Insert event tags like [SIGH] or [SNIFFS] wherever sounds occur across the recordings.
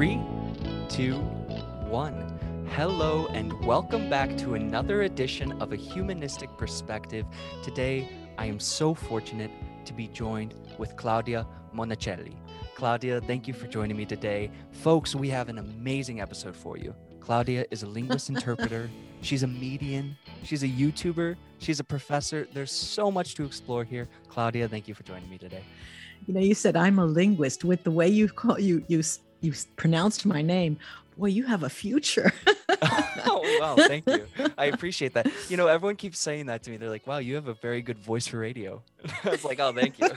Three, two, one. Hello, and welcome back to another edition of A Humanistic Perspective. Today, I am so fortunate to be joined with Claudia Monacelli. Claudia, thank you for joining me today. Folks, we have an amazing episode for you. Claudia is a linguist [LAUGHS] interpreter, she's a medium, she's a YouTuber, she's a professor. There's so much to explore here. Claudia, thank you for joining me today. You know, you said I'm a linguist. With the way you call you you you pronounced my name, boy, you have a future. [LAUGHS] [LAUGHS] oh wow, thank you. I appreciate that. You know, everyone keeps saying that to me. They're like, "Wow, you have a very good voice for radio." [LAUGHS] I was like, "Oh, thank you."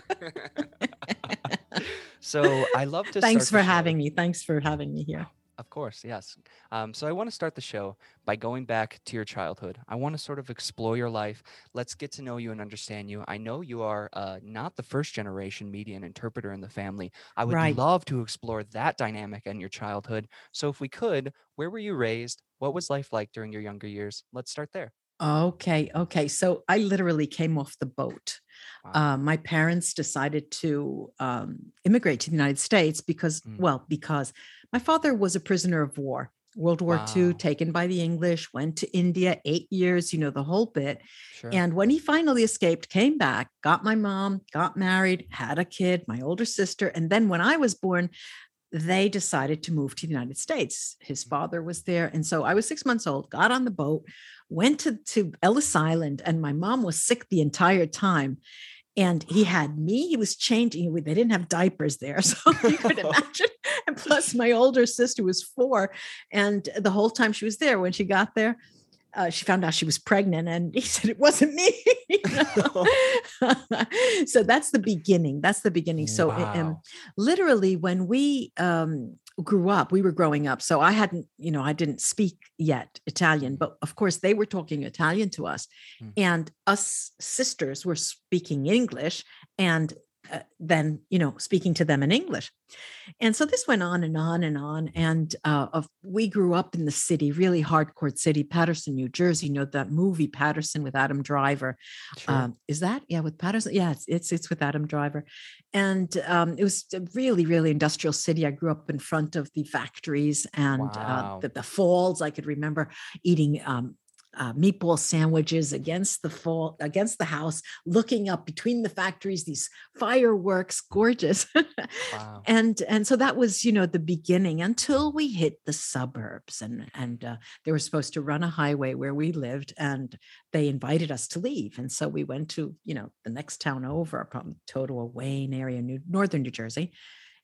so I love to. Thanks for having me. Thanks for having me here. Of course, yes. Um, so I want to start the show by going back to your childhood. I want to sort of explore your life. Let's get to know you and understand you. I know you are uh, not the first generation medium interpreter in the family. I would right. love to explore that dynamic and your childhood. So if we could, where were you raised? What was life like during your younger years? Let's start there. Okay. Okay. So I literally came off the boat. Wow. Uh, my parents decided to um, immigrate to the United States because, mm. well, because my father was a prisoner of war. World War wow. II, taken by the English, went to India, eight years, you know, the whole bit. Sure. And when he finally escaped, came back, got my mom, got married, had a kid, my older sister. And then when I was born, they decided to move to the United States. His mm. father was there. And so I was six months old, got on the boat, went to, to Ellis Island, and my mom was sick the entire time and he had me he was changing they didn't have diapers there [LAUGHS] so you could [LAUGHS] imagine and plus my older sister was four and the whole time she was there when she got there uh, she found out she was pregnant and he [LAUGHS] said it wasn't me [LAUGHS] [LAUGHS] so that's the beginning that's the beginning so wow. um, literally when we um, grew up we were growing up so i hadn't you know i didn't speak yet italian but of course they were talking italian to us mm. and us sisters were speaking english and uh, then you know speaking to them in english. And so this went on and on and on and uh, of, we grew up in the city really hardcore city paterson new jersey you know that movie paterson with adam driver. Sure. um, is that? Yeah with paterson yeah it's, it's, it's with adam driver. And um, it was a really really industrial city. I grew up in front of the factories and uh, wow. uh, the, the, falls. I could remember eating um, uh, meatball sandwiches against the fall against the house looking up between the factories these fireworks gorgeous. [LAUGHS] Wow. and and so that was you know the beginning until we hit the suburbs and and uh, they were supposed to run a highway where we lived and they invited us to leave. And so we went to you know the next town over from Totowa Wayne area new northern New Jersey.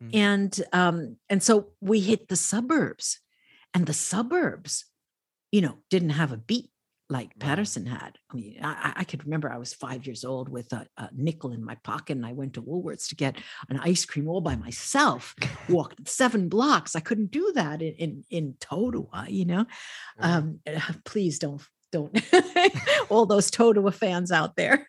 Mm. and um and so we hit the suburbs. And the suburbs you know didn't have a beat like Paterson had. I mean, I, I, could remember I was five years old with a, a, nickel in my pocket, and I went to Woolworths to get an ice cream all by myself. [LAUGHS] Walked seven blocks. I couldn't do that in in, in Totowa, you know. Um, [LAUGHS] please don't don't [LAUGHS] all those Totowa fans out there.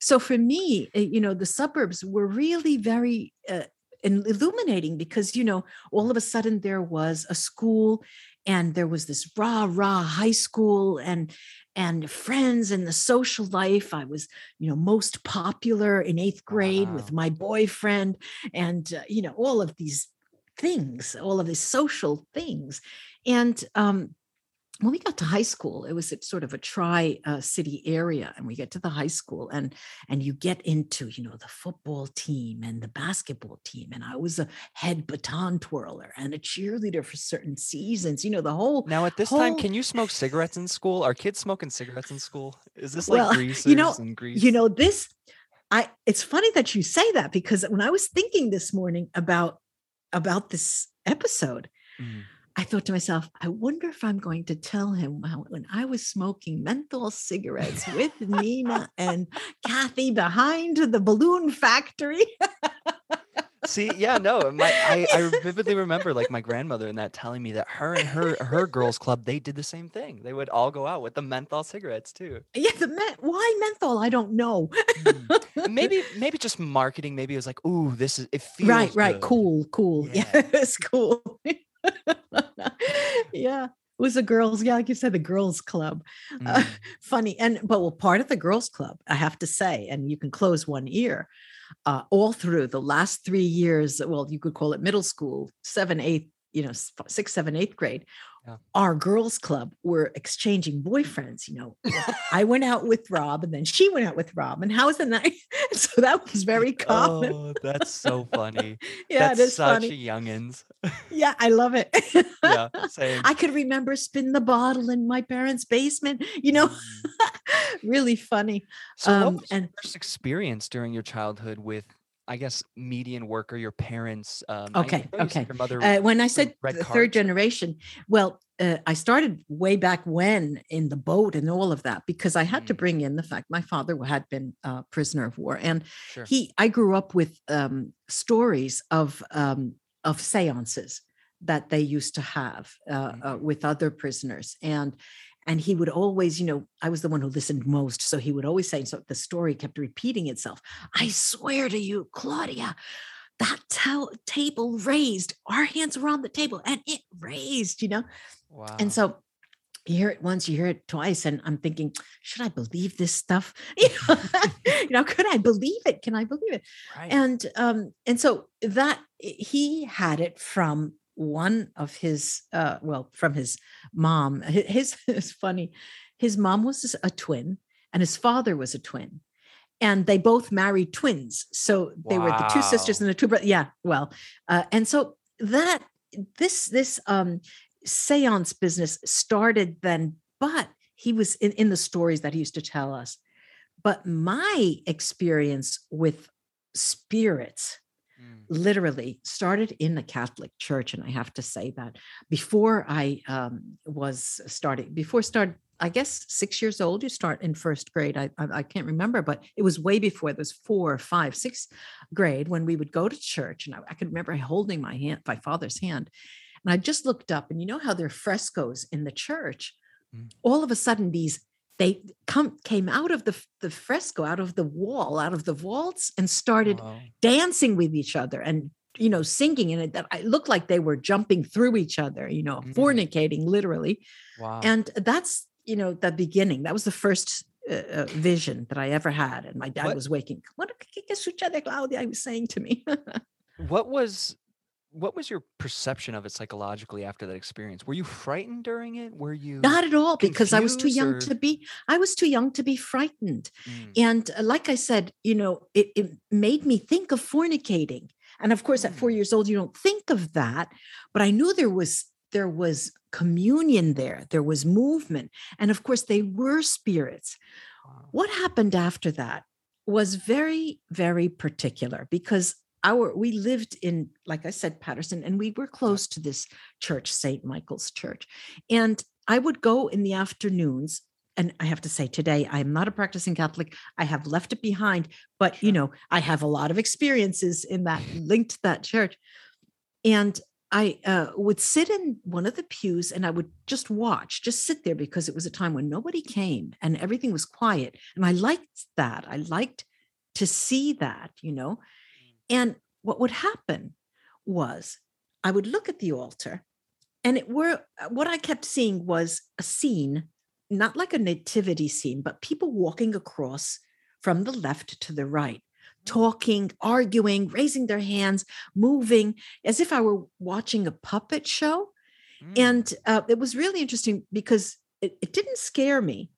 so for me, eh, you know, the suburbs were really very uh, illuminating because you know all of a sudden there was a school and there was this rah rah high school and and friends and the social life i was you know most popular in eighth grade wow. with my boyfriend and uh, you know all of these things all of these social things and um when we got to high school it was sort of a tri uh, city area and we get to the high school and and you get into you know the football team and the basketball team and i was a head baton twirler and a cheerleader for certain seasons you know the whole now at this whole... time can you smoke cigarettes in school? Are kids smoking cigarettes in school? Is this like well, you know and grease? you know this i it's funny that you say that because when i was thinking this morning about about this episode mm I thought to myself, I wonder if I'm going to tell him how, when I was smoking menthol cigarettes with Nina and Kathy behind the balloon factory. See, yeah, no, my I, I [LAUGHS] vividly remember like my grandmother and that telling me that her and her her girls club they did the same thing. They would all go out with the menthol cigarettes too. Yeah, the men- why menthol? I don't know. mm. [LAUGHS] Maybe maybe just marketing. Maybe it was like, ooh, this is it feels right, right, good. cool, cool. Yeah, [LAUGHS] yeah it's cool. [LAUGHS] yeah. It was a girls, yeah, like you said, the girls club. [LAUGHS] Mm. Uh, funny. And, but well, part of the girls club, I have to say, and you can close one ear, uh, all through the last three years, well, you could call it middle school, seven, eight, you know, six, seven, eighth grade. Our girls club were exchanging boyfriends. You know, [LAUGHS] I went out with Rob and then she went out with Rob. And how was the night? [LAUGHS] so that was [LAUGHS] very common. Oh, that's so funny. yeah, that's it is such funny. youngins. yeah, I love it. yeah, same. I could remember spin the bottle in my parents' basement, you know, mm. really funny. So um, what was and first experience during your childhood with I guess medium worker, your parents. Um, okay, okay. Your mother. Uh, when I said the third generation, well, uh, I started way back when in the boat and all of that because I had mm. to bring in the fact my father had been a prisoner of war, and sure. he. I grew up with um, stories of um, of seances that they used to have uh, mm. uh, with other prisoners, and and he would always you know i was the one who listened most so he would always say so the story kept repeating itself i swear to you claudia that table raised our hands were on the table and it raised you know wow. and so you hear it once you hear it twice and i'm thinking should i believe this stuff [LAUGHS] you know, [LAUGHS] you know could i believe it can i believe it right. and um and so that he had it from one of his uh well from his mom his [LAUGHS] is funny his mom was a twin and his father was a twin and they both married twins so they wow. were the two sisters and the two brothers yeah well uh, and so that this this um seance business started then but he was in, in the stories that he used to tell us but my experience with spirits mm. literally started in the Catholic Church, and I have to say that before I um, was starting, before start, I guess six years old, you start in first grade. I, I, I can't remember, but it was way before. It was four, five, six grade when we would go to church, and I, I can remember holding my hand, my father's hand, and I just looked up, and you know how there are frescoes in the church. Mm. All of a sudden, these they come came out of the, the fresco out of the wall out of the vaults and started wow. dancing with each other and you know singing and it that it looked like they were jumping through each other you know mm-hmm. fornicating literally wow. and that's you know the beginning that was the first uh, uh, vision that i ever had and my dad what? was waking what claudia was saying to me [LAUGHS] what was what was your perception of it psychologically after that experience? Were you frightened during it? Were you not at all because I was too young or? to be I was too young to be frightened. Mm. And uh, like I said, you know, it, it made me think of fornicating. And of course, mm. at four mm. years old, you don't think of that. But I knew there was there was communion there, there was movement. And of course, they were spirits. Wow. What happened after that was very, very particular because our we lived in like i said paterson and we were close to this church st michael's church and i would go in the afternoons and i have to say today i'm not a practicing catholic i have left it behind but you know i have a lot of experiences in that linked to that church and i uh, would sit in one of the pews and i would just watch just sit there because it was a time when nobody came and everything was quiet and i liked that i liked to see that you know and what would happen was I would look at the altar and it were what I kept seeing was a scene, not like a nativity scene, but people walking across from the left to the right, talking, arguing, raising their hands, moving as if I were watching a puppet show. Mm. And uh, it was really interesting because it, it didn't scare me,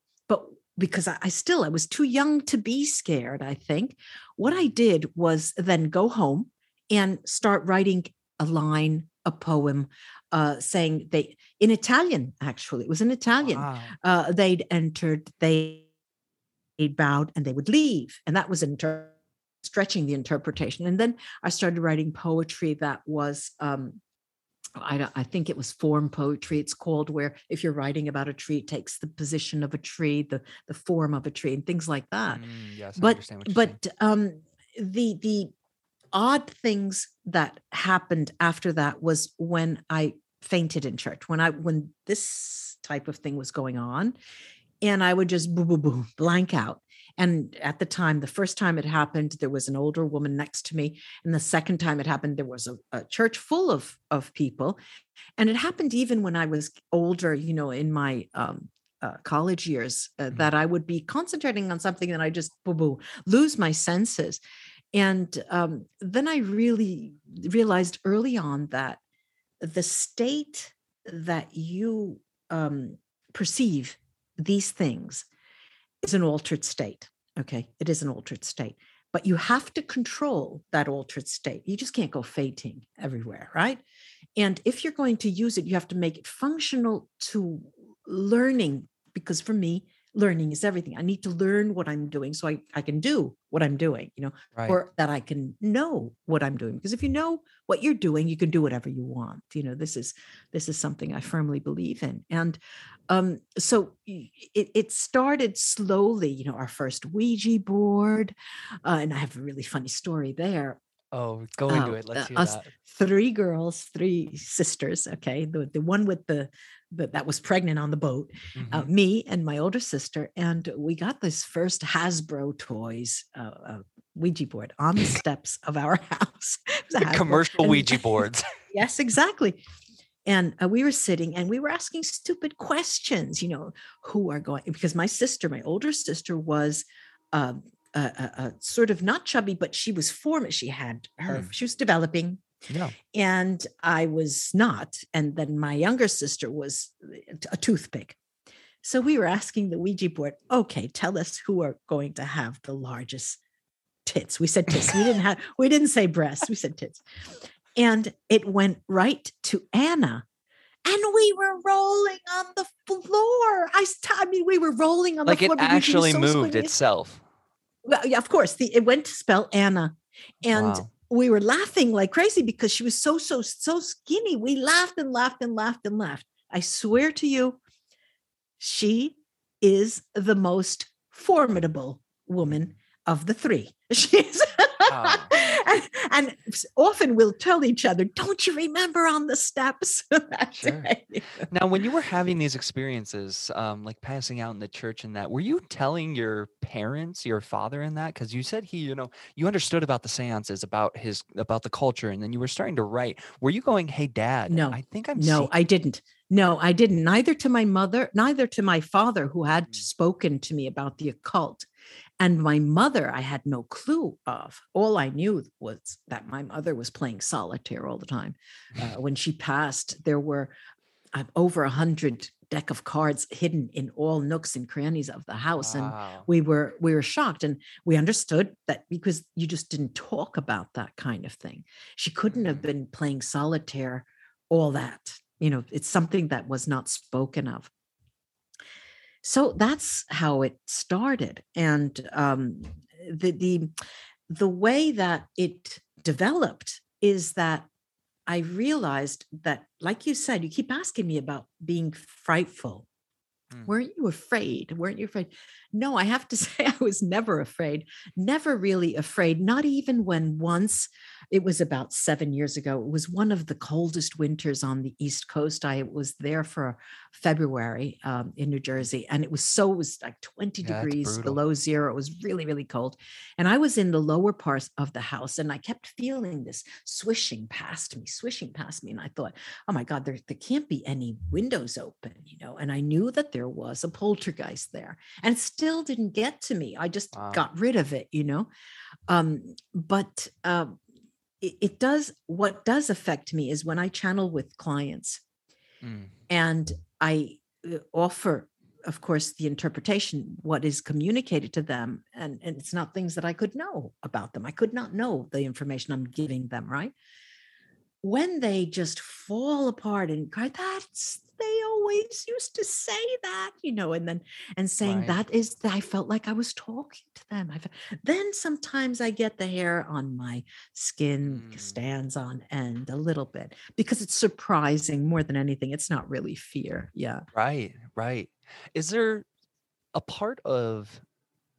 because I, I, still I was too young to be scared, I think. What I did was then go home and start writing a line, a poem, uh, saying they in Italian, actually. It was in Italian. Wow. Uh, they'd entered, they bowed, and they would leave. And that was inter- stretching the interpretation. And then I started writing poetry that was um, I, I, think it was form poetry it's called where if you're writing about a tree it takes the position of a tree the the form of a tree and things like that. Mm, yes, but but um the the odd things that happened after that was when i fainted in church when i when this type of thing was going on and i would just boom boom boom blank out And at the time, the first time it happened, there was an older woman next to me. And the second time it happened, there was a, a church full of, of people. And it happened even when I was older, you know, in my um, uh, college years, uh, mm-hmm. that I would be concentrating on something and I just boo boo lose my senses. And um, then I really realized early on that the state that you um, perceive these things is an altered state. Okay, it is an altered state, but you have to control that altered state. You just can't go fainting everywhere, right? And if you're going to use it, you have to make it functional to learning. Because for me, learning is everything. I need to learn what I'm doing so I, I can do what I'm doing, you know, right. or that I can know what I'm doing. Because if you know what you're doing, you can do whatever you want. You know, this is this is something I firmly believe in. And um, so it, it started slowly, you know, our first Ouija board. Uh, and I have a really funny story there. Oh, go into uh, it. Let's hear us, that. Three girls, three sisters. Okay, the the one with the that, that was pregnant on the boat, uh, mm-hmm. uh, me and my older sister, and we got this first Hasbro toys uh, uh, Ouija board on the [LAUGHS] steps of our house. [LAUGHS] commercial and, Ouija boards. [LAUGHS] yes, exactly. And uh, we were sitting and we were asking stupid questions, you know, who are going, because my sister, my older sister, was um, sort of not chubby, but she was formed. She had her, mm. she was developing yeah. And I was not. And then my younger sister was eh, a toothpick. So we were asking the Ouija board, okay, tell us who are going to have the largest tits. We said tits. We didn't [LAUGHS] have, we didn't say breasts. We said tits. And it went right to Anna. And we were rolling on the floor. I, I mean, we were rolling on like the floor. Like it actually so moved itself. Well, yeah, of course. The, it went to spell Anna. And wow we were laughing like crazy because she was so so so skinny. We laughed and laughed and laughed and laughed. I swear to you she is the most formidable woman of the three. [LAUGHS] She's oh. Ah. And, often we'll tell each other, "Don't you remember on the steps?" [LAUGHS] sure. now, when you were having these experiences, um, like passing out in the church and that, were you telling your parents, your father, in that? Because you said he, you know, you understood about the seances, about his, about the culture, and then you were starting to write. Were you going, "Hey, Dad"? No, I think I'm. No, I didn't. No, I didn't. Neither to my mother, neither to my father, who had mm. spoken to me about the occult. And my mother, I had no clue of. All I knew was that my mother was playing solitaire all the time. Uh, [LAUGHS] when she passed, there were uh, over a hundred deck of cards hidden in all nooks and crannies of the house wow. and we were we were shocked and we understood that because you just didn't talk about that kind of thing she couldn't have mm. been playing solitaire all that you know it's something that was not spoken of so that's how it started and um, the the the way that it developed is that i realized that like you said you keep asking me about being frightful mm. weren't you afraid weren't you afraid no i have to [LAUGHS] say i was never afraid never really afraid not even when once it was about seven years ago. It was one of the coldest winters on the East Coast. I was there for February um, in New Jersey, and it was so it was like 20 yeah, degrees below zero. It was really, really cold. And I was in the lower parts of the house, and I kept feeling this swishing past me, swishing past me. And I thought, oh my God, there, there can't be any windows open, you know. And I knew that there was a poltergeist there, and still didn't get to me. I just wow. got rid of it, you know. Um, but um, it, it does what does affect me is when I channel with clients mm. and I uh, offer of course the interpretation what is communicated to them and, and it's not things that i could know about them. I could not know the information i'm giving them right when they just fall apart and cry that's they always used to say that, you know, and then and saying right. that is I felt like I was talking to them. I've, then sometimes I get the hair on my skin mm. stands on end a little bit because it's surprising more than anything. It's not really fear. Yeah. Right, right. Is there a part of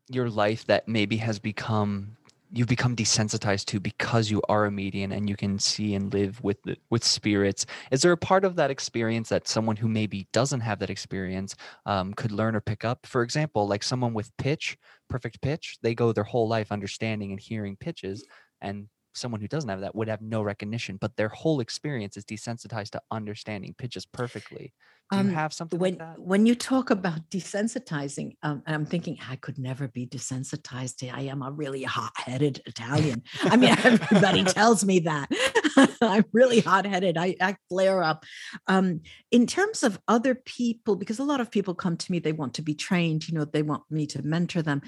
your life that maybe has become you become desensitized to because you are a medium and you can see and live with with spirits is there a part of that experience that someone who maybe doesn't have that experience um, could learn or pick up for example like someone with pitch perfect pitch they go their whole life understanding and hearing pitches and someone who doesn't have that would have no recognition, but their whole experience is desensitized to understanding pitches perfectly. Um, have something when, like? When you talk about desensitizing, um, I'm thinking I could never be desensitized. I am a really hot-headed Italian. I mean, [LAUGHS] everybody [LAUGHS] tells me that. [LAUGHS] I'm really hot-headed. I, I flare up. Um, in terms of other people, because a lot of people come to me, they want to be trained. You know, they want me to mentor them,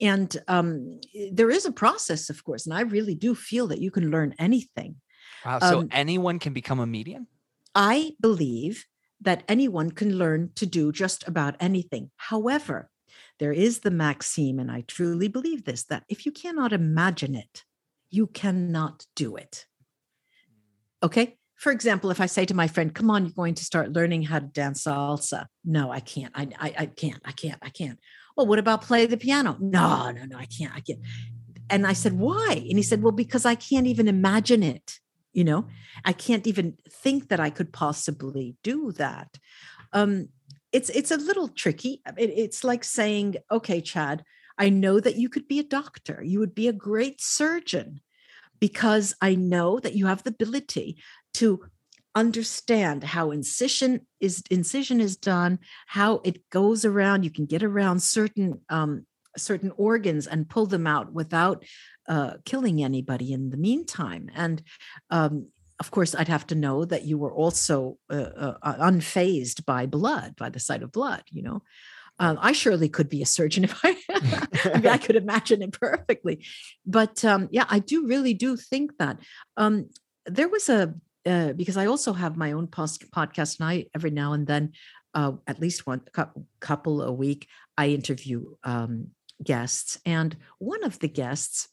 and um, there is a process, of course. And I really do feel that you can learn anything. Wow. So um, anyone can become a medium. I believe that anyone can learn to do just about anything. However, there is the maxim, and I truly believe this, that if you cannot imagine it, you cannot do it. Okay. For example, if I say to my friend, come on, you're going to start learning how to dance salsa. No, I can't. I, I, I can't. I can't. I can't. Well, what about play the piano? No, no, no, I can't. I can't. And I said, why? And he said, well, because I can't even imagine it you know i can't even think that i could possibly do that. Um it's it's a little tricky. It, it's like saying okay chad i know that you could be a doctor. You would be a great surgeon because i know that you have the ability to understand how incision is incision is done how it goes around. You can get around certain um certain organs and pull them out without uh, killing anybody in the meantime. And um, of course, I'd have to know that you were also uh, uh, uh unfazed by blood, by the sight of blood, you know. Um, I surely could be a surgeon [LAUGHS] if I, I, mean, I [LAUGHS] could imagine it perfectly. But um, yeah, I do really do think that. Um, there was a, uh, because I also have my own post- podcast and I every now and then, uh, at least one couple a week, I interview um, guests. And one of the guests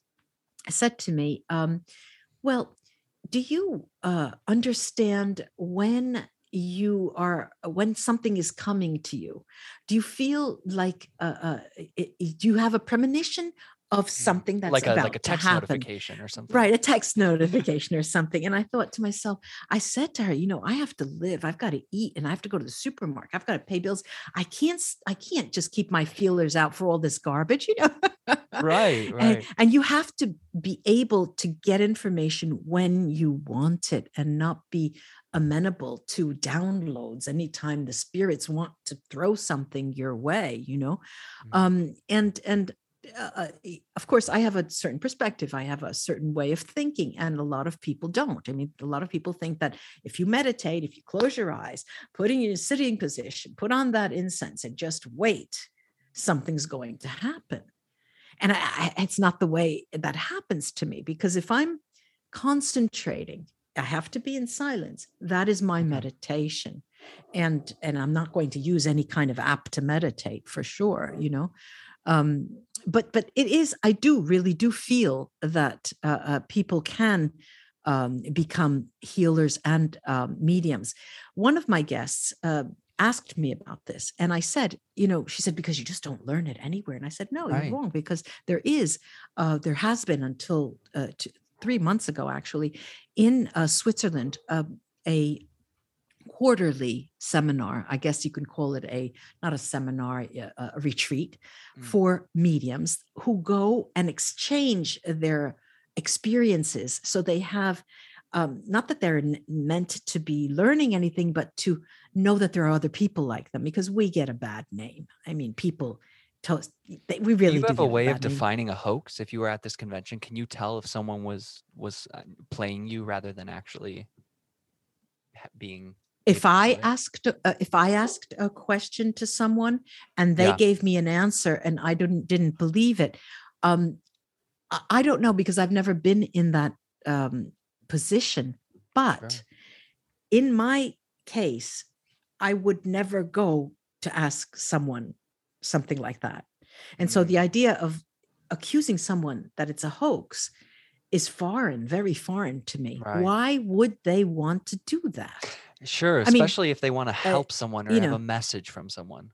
said to me, um, Well, do you uh, understand when you are when something is coming to you? Do you feel like uh, uh, do you have a premonition of mm, something that's like a about like a text notification or something. Right a text notification or something. And i thought to myself i said to her you know i have to live. I've got to eat and i have to go to the supermarket. I've got to pay bills. I can't i can't just keep my feelers out for all this garbage you know? Right right. and, and you have to be able to get information when you want it and not be amenable to downloads anytime the spirits want to throw something your way you know? Mm-hmm. um and and uh, uh of course, I have a certain perspective. I have a certain way of thinking, and a lot of people don't. I mean, a lot of people think that if you meditate, if you close your eyes, put in your sitting position, put on that incense, and just wait, something's going to happen. And I, I, it's not the way that happens to me because if I'm concentrating, I have to be in silence. That is my mm-hmm. meditation. And and I'm not going to use any kind of app to meditate for sure, you know. Um, but but it is i do really do feel that uh, uh, people can um, become healers and um, mediums one of my guests uh, asked me about this and i said you know she said because you just don't learn it anywhere and i said no right. you're wrong because there is uh, there has been until uh, two, three months ago actually in uh, switzerland a quarterly seminar i guess you can call it a not a seminar a, a retreat mm. for mediums who go and exchange their experiences so they have um, not that they're n- meant to be learning anything but to know that there are other people like them because we get a bad name i mean people tell us we really do you have a way a of defining name. a hoax if you were at this convention can you tell if someone was was uh, playing you rather than actually being if i asked uh, if i asked a question to someone and they yeah. gave me an answer and i didn't didn't believe it um i don't know because i've never been in that um position but sure. in my case i would never go to ask someone something like that and mm-hmm. so the mm. idea of accusing someone that it's a hoax is foreign very foreign to me right. why would they want to do that Sure, I mean, especially if they want to uh, help someone or have a message from someone.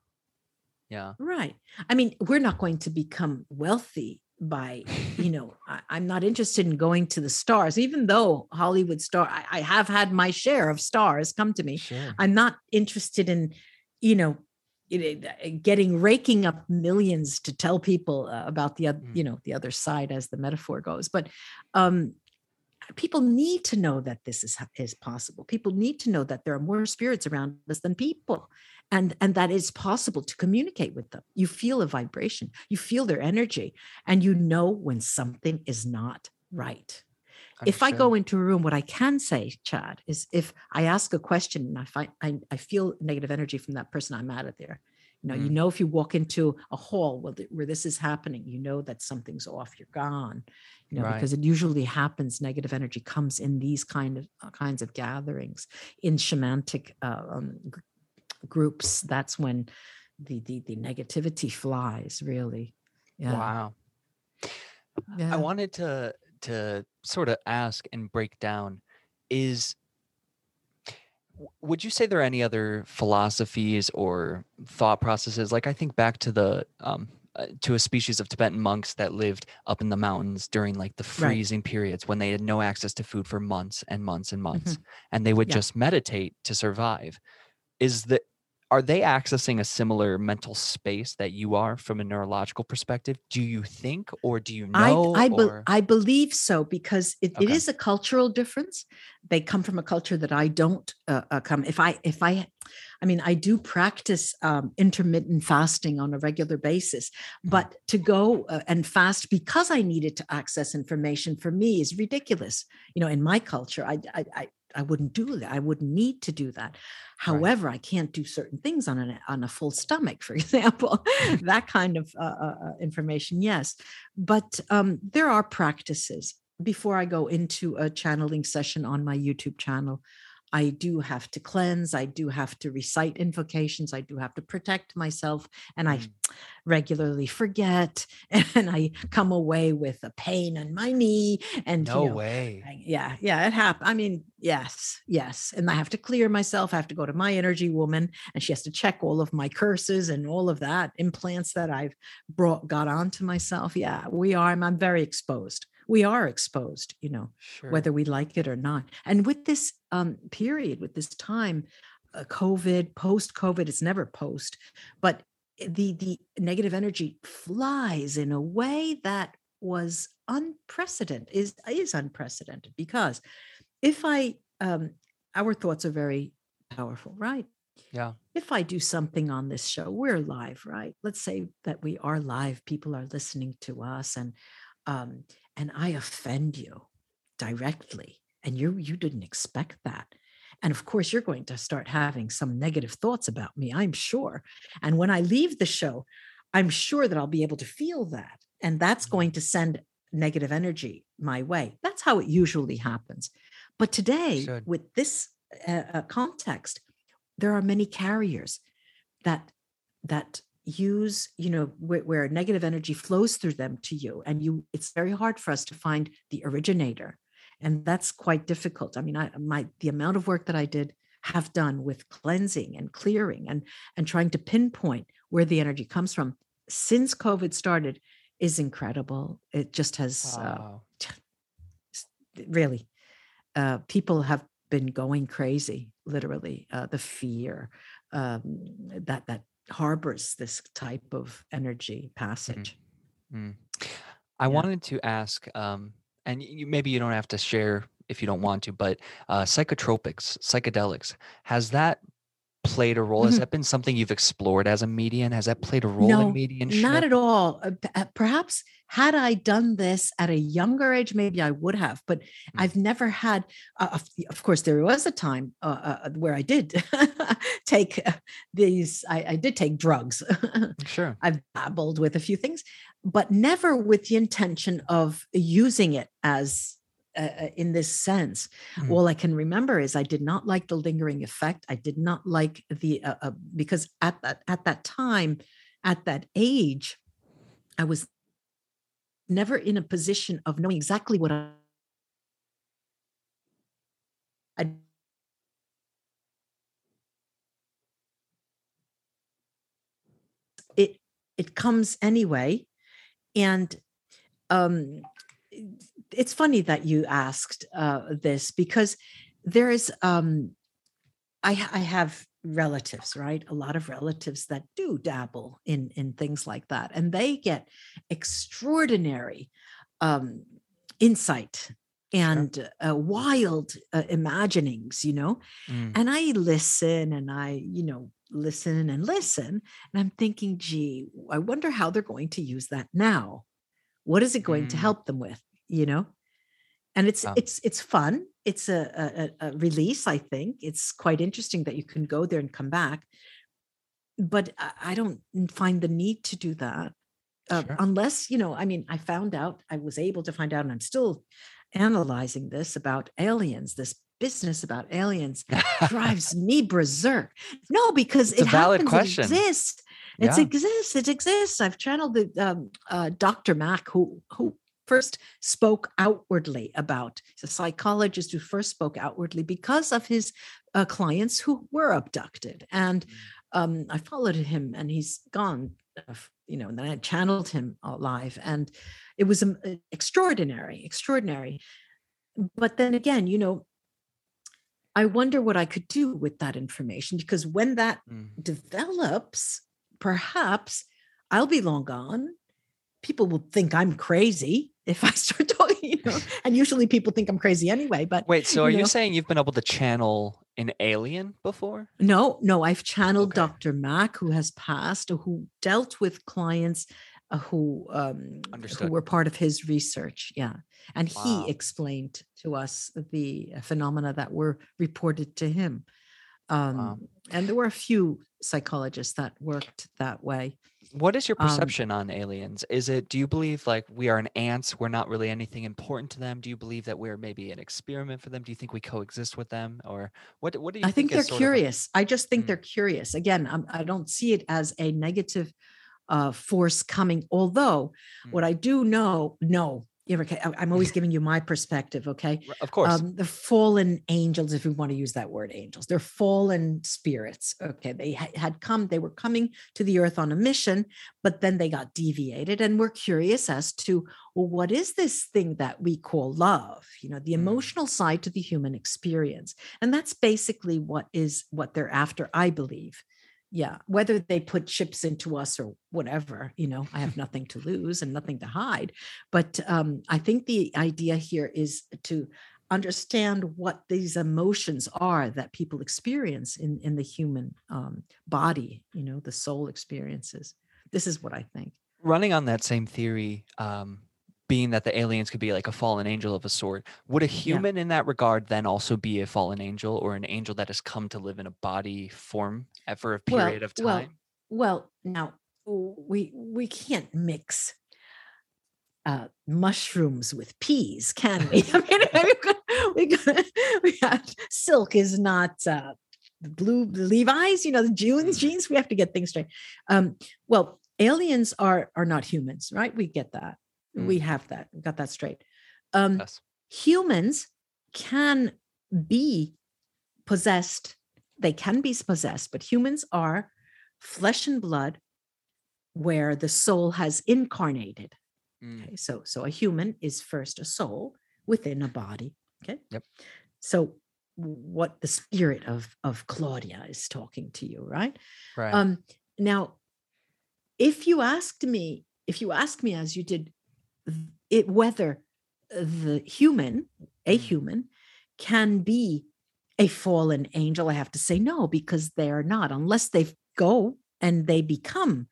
Yeah. right. I mean, we're not going to become wealthy by you [LAUGHS] know I, am not interested in going to the stars even though hollywood star I, I, have had my share of stars come to me sure. i'm not interested in you know getting raking up millions to tell people uh, about the mm. you know the other side as the metaphor goes but um people need to know that this is is possible. People need to know that there are more spirits around us than people and and that it's possible to communicate with them. You feel a vibration you feel their energy and you know when something is not right. If I go into a room, what I can say, Chad, is if I ask a question and I find I, I feel negative energy from that person, I'm out of there. You know, mm. you know, if you walk into a hall where, the, where this is happening, you know that something's off. You're gone. You know, right. because it usually happens. Negative energy comes in these kind of uh, kinds of gatherings in shamanic uh, um, groups. That's when the the the negativity flies. Really. Yeah. Wow. Yeah. I wanted to to sort of ask and break down is would you say there are any other philosophies or thought processes like i think back to the um, uh, to a species of tibetan monks that lived up in the mountains during like the freezing right. periods when they had no access to food for months and months and months mm-hmm. and they would yeah. just meditate to survive is the are they accessing a similar mental space that you are from a neurological perspective do you think or do you know i, I, be, I believe so because it, okay. it is a cultural difference they come from a culture that i don't uh, uh, come if i if i i mean i do practice um, intermittent fasting on a regular basis mm-hmm. but to go uh, and fast because i needed to access information for me is ridiculous you know in my culture i i, I I wouldn't do that. I wouldn't need to do that. However, right. I can't do certain things on a on a full stomach, [LAUGHS] for example. [LAUGHS] that kind of uh, uh, uh, information, yes. But um, there are practices. Before I go into a channeling session on my YouTube channel, I do have to cleanse. I do have to recite invocations. I do have to protect myself. And I mm. [SNIFFS] regularly forget. [LAUGHS] And I come away with a pain in my knee. And no you know, way. I, yeah. Yeah. It happened. I mean, yes. Yes. And I have to clear myself. I have to go to my energy woman and she has to check all of my curses and all of that implants that I've brought, got onto myself. Yeah. We are. I'm, I'm very exposed we are exposed, you know, sure. whether we like it or not. And with this um, period, with this time, uh, COVID, post COVID, it's never post, but the the negative energy flies in a way that was unprecedented is is unprecedented because if I um, our thoughts are very powerful, right? Yeah. If I do something on this show, we're live, right? Let's say that we are live, people are listening to us, and um, and I offend you directly, and you you didn't expect that. And of course, you're going to start having some negative thoughts about me, I'm sure. And when I leave the show, I'm sure that I'll be able to feel that. And that's mm-hmm. going to send negative energy my way. That's how it usually happens. But today, with this uh, uh, context, there are many carriers that that use you know where, where, negative energy flows through them to you and you it's very hard for us to find the originator and that's quite difficult i mean i my the amount of work that i did have done with cleansing and clearing and and trying to pinpoint where the energy comes from since covid started is incredible it just has uh, wow. uh, really uh, people have been going crazy literally uh, the fear um, that that harbors this type of energy mm-hmm. passage. Mm-hmm. I yeah. wanted to ask, um, and you, maybe you don't have to share if you don't want to, but uh, psychotropics, psychedelics, has that played a role? Mm-hmm. Has that been something you've explored as a medium? Has that played a role no, in mediumship? Not at all. Uh, uh, perhaps had I done this at a younger age, maybe I would have, but mm-hmm. I've never had, uh, of course, there was a time uh, uh where I did [LAUGHS] take these, I, I, did take drugs. [LAUGHS] sure. I've dabbled with a few things, but never with the intention of using it as uh, uh, in this sense. Mm-hmm. All I can remember is I did not like the lingering effect. I did not like the uh, uh, because at that at that time, at that age, I was never in a position of knowing exactly what I. I it it comes anyway and um, it's funny that you asked uh, this because there is um, I, I have relatives right a lot of relatives that do dabble in in things like that and they get extraordinary um insight and sure. uh, wild uh, imaginings you know mm. and i listen and i you know listen and listen and i'm thinking gee i wonder how they're going to use that now what is it going mm. to help them with you know? And it's it's it's fun. It's a, a, a release i think. It's quite interesting that you can go there and come back. But i don't find the need to do that uh, sure. unless you know i mean i found out i was able to find out and i'm still analyzing this about aliens this business about aliens [LAUGHS] drives me berserk. No because it's it a valid happens, question. it exists it exists it exists. I've channeled the um, uh, dr mack who who first spoke outwardly about. He's a psychologist who first spoke outwardly because of his uh, clients who were abducted. And mm. um, I followed him, and he's gone. Uh, you know, and then I channeled him live, and it was um, extraordinary, extraordinary. But then again, you know, I wonder what I could do with that information because when that mm. develops, perhaps I'll be long gone. People will think I'm crazy if I [LAUGHS] start talking, you know, and usually people think I'm crazy anyway. But wait, so are you, know, you saying you've been able to channel an alien before? No, no, I've channeled okay. Dr. Mack, who has passed, who dealt with clients uh, who um, who were part of his research. Yeah, and wow. he explained to us the phenomena that were reported to him. Um, wow. And there were a few psychologists that worked that way. What is your um perception um, on aliens? Is it do you believe like we are an ants, we're not really anything important to them? Do you believe that we're maybe an experiment for them? Do you think we coexist with them or what what do you I think, think they're curious. I just think mm. they're curious. Again, I'm, I do not see it as a negative uh, force coming although mm. what I do know know okay i'm always giving you my perspective okay? Of course. Um, the fallen angels if we want to use that word angels they're fallen spirits okay? They ha- had come they were coming to the earth on a mission but then they got deviated and we're curious as to well what is this thing that we call love? You know the mm. emotional side to the human experience. And that's basically what is what they're after i believe yeah whether they put chips into us or whatever you know i have nothing to lose and nothing to hide but um, i think the idea here is to understand what these emotions are that people experience in in the human um, body you know the soul experiences. This is what i think. Running on that same theory um, being that the aliens could be like a fallen angel of a sort, would a human yeah. in that regard then also be a fallen angel or an angel that has come to live in a body form for a period well, of time? Well, well, now we we can't mix uh, mushrooms with peas, can we? [LAUGHS] I mean, [LAUGHS] we got, we got silk is not uh, blue Levi's, you know, the jeans, mm. jeans. We have to get things straight. Um, well, aliens are are not humans, right? We get that. Mm. We have that. We got that straight. Um, yes. Humans can be possessed. They can be possessed, but humans are flesh and blood where the soul has incarnated. Mm. Okay, so so a human is first a soul within a body. Okay. Yep. So what the spirit of of Claudia is talking to you, right? Right. Um, now, if you asked me, if you asked me as you did it whether the human, a mm. human, can be a fallen angel, I have to say no, because they are not, unless they go and they become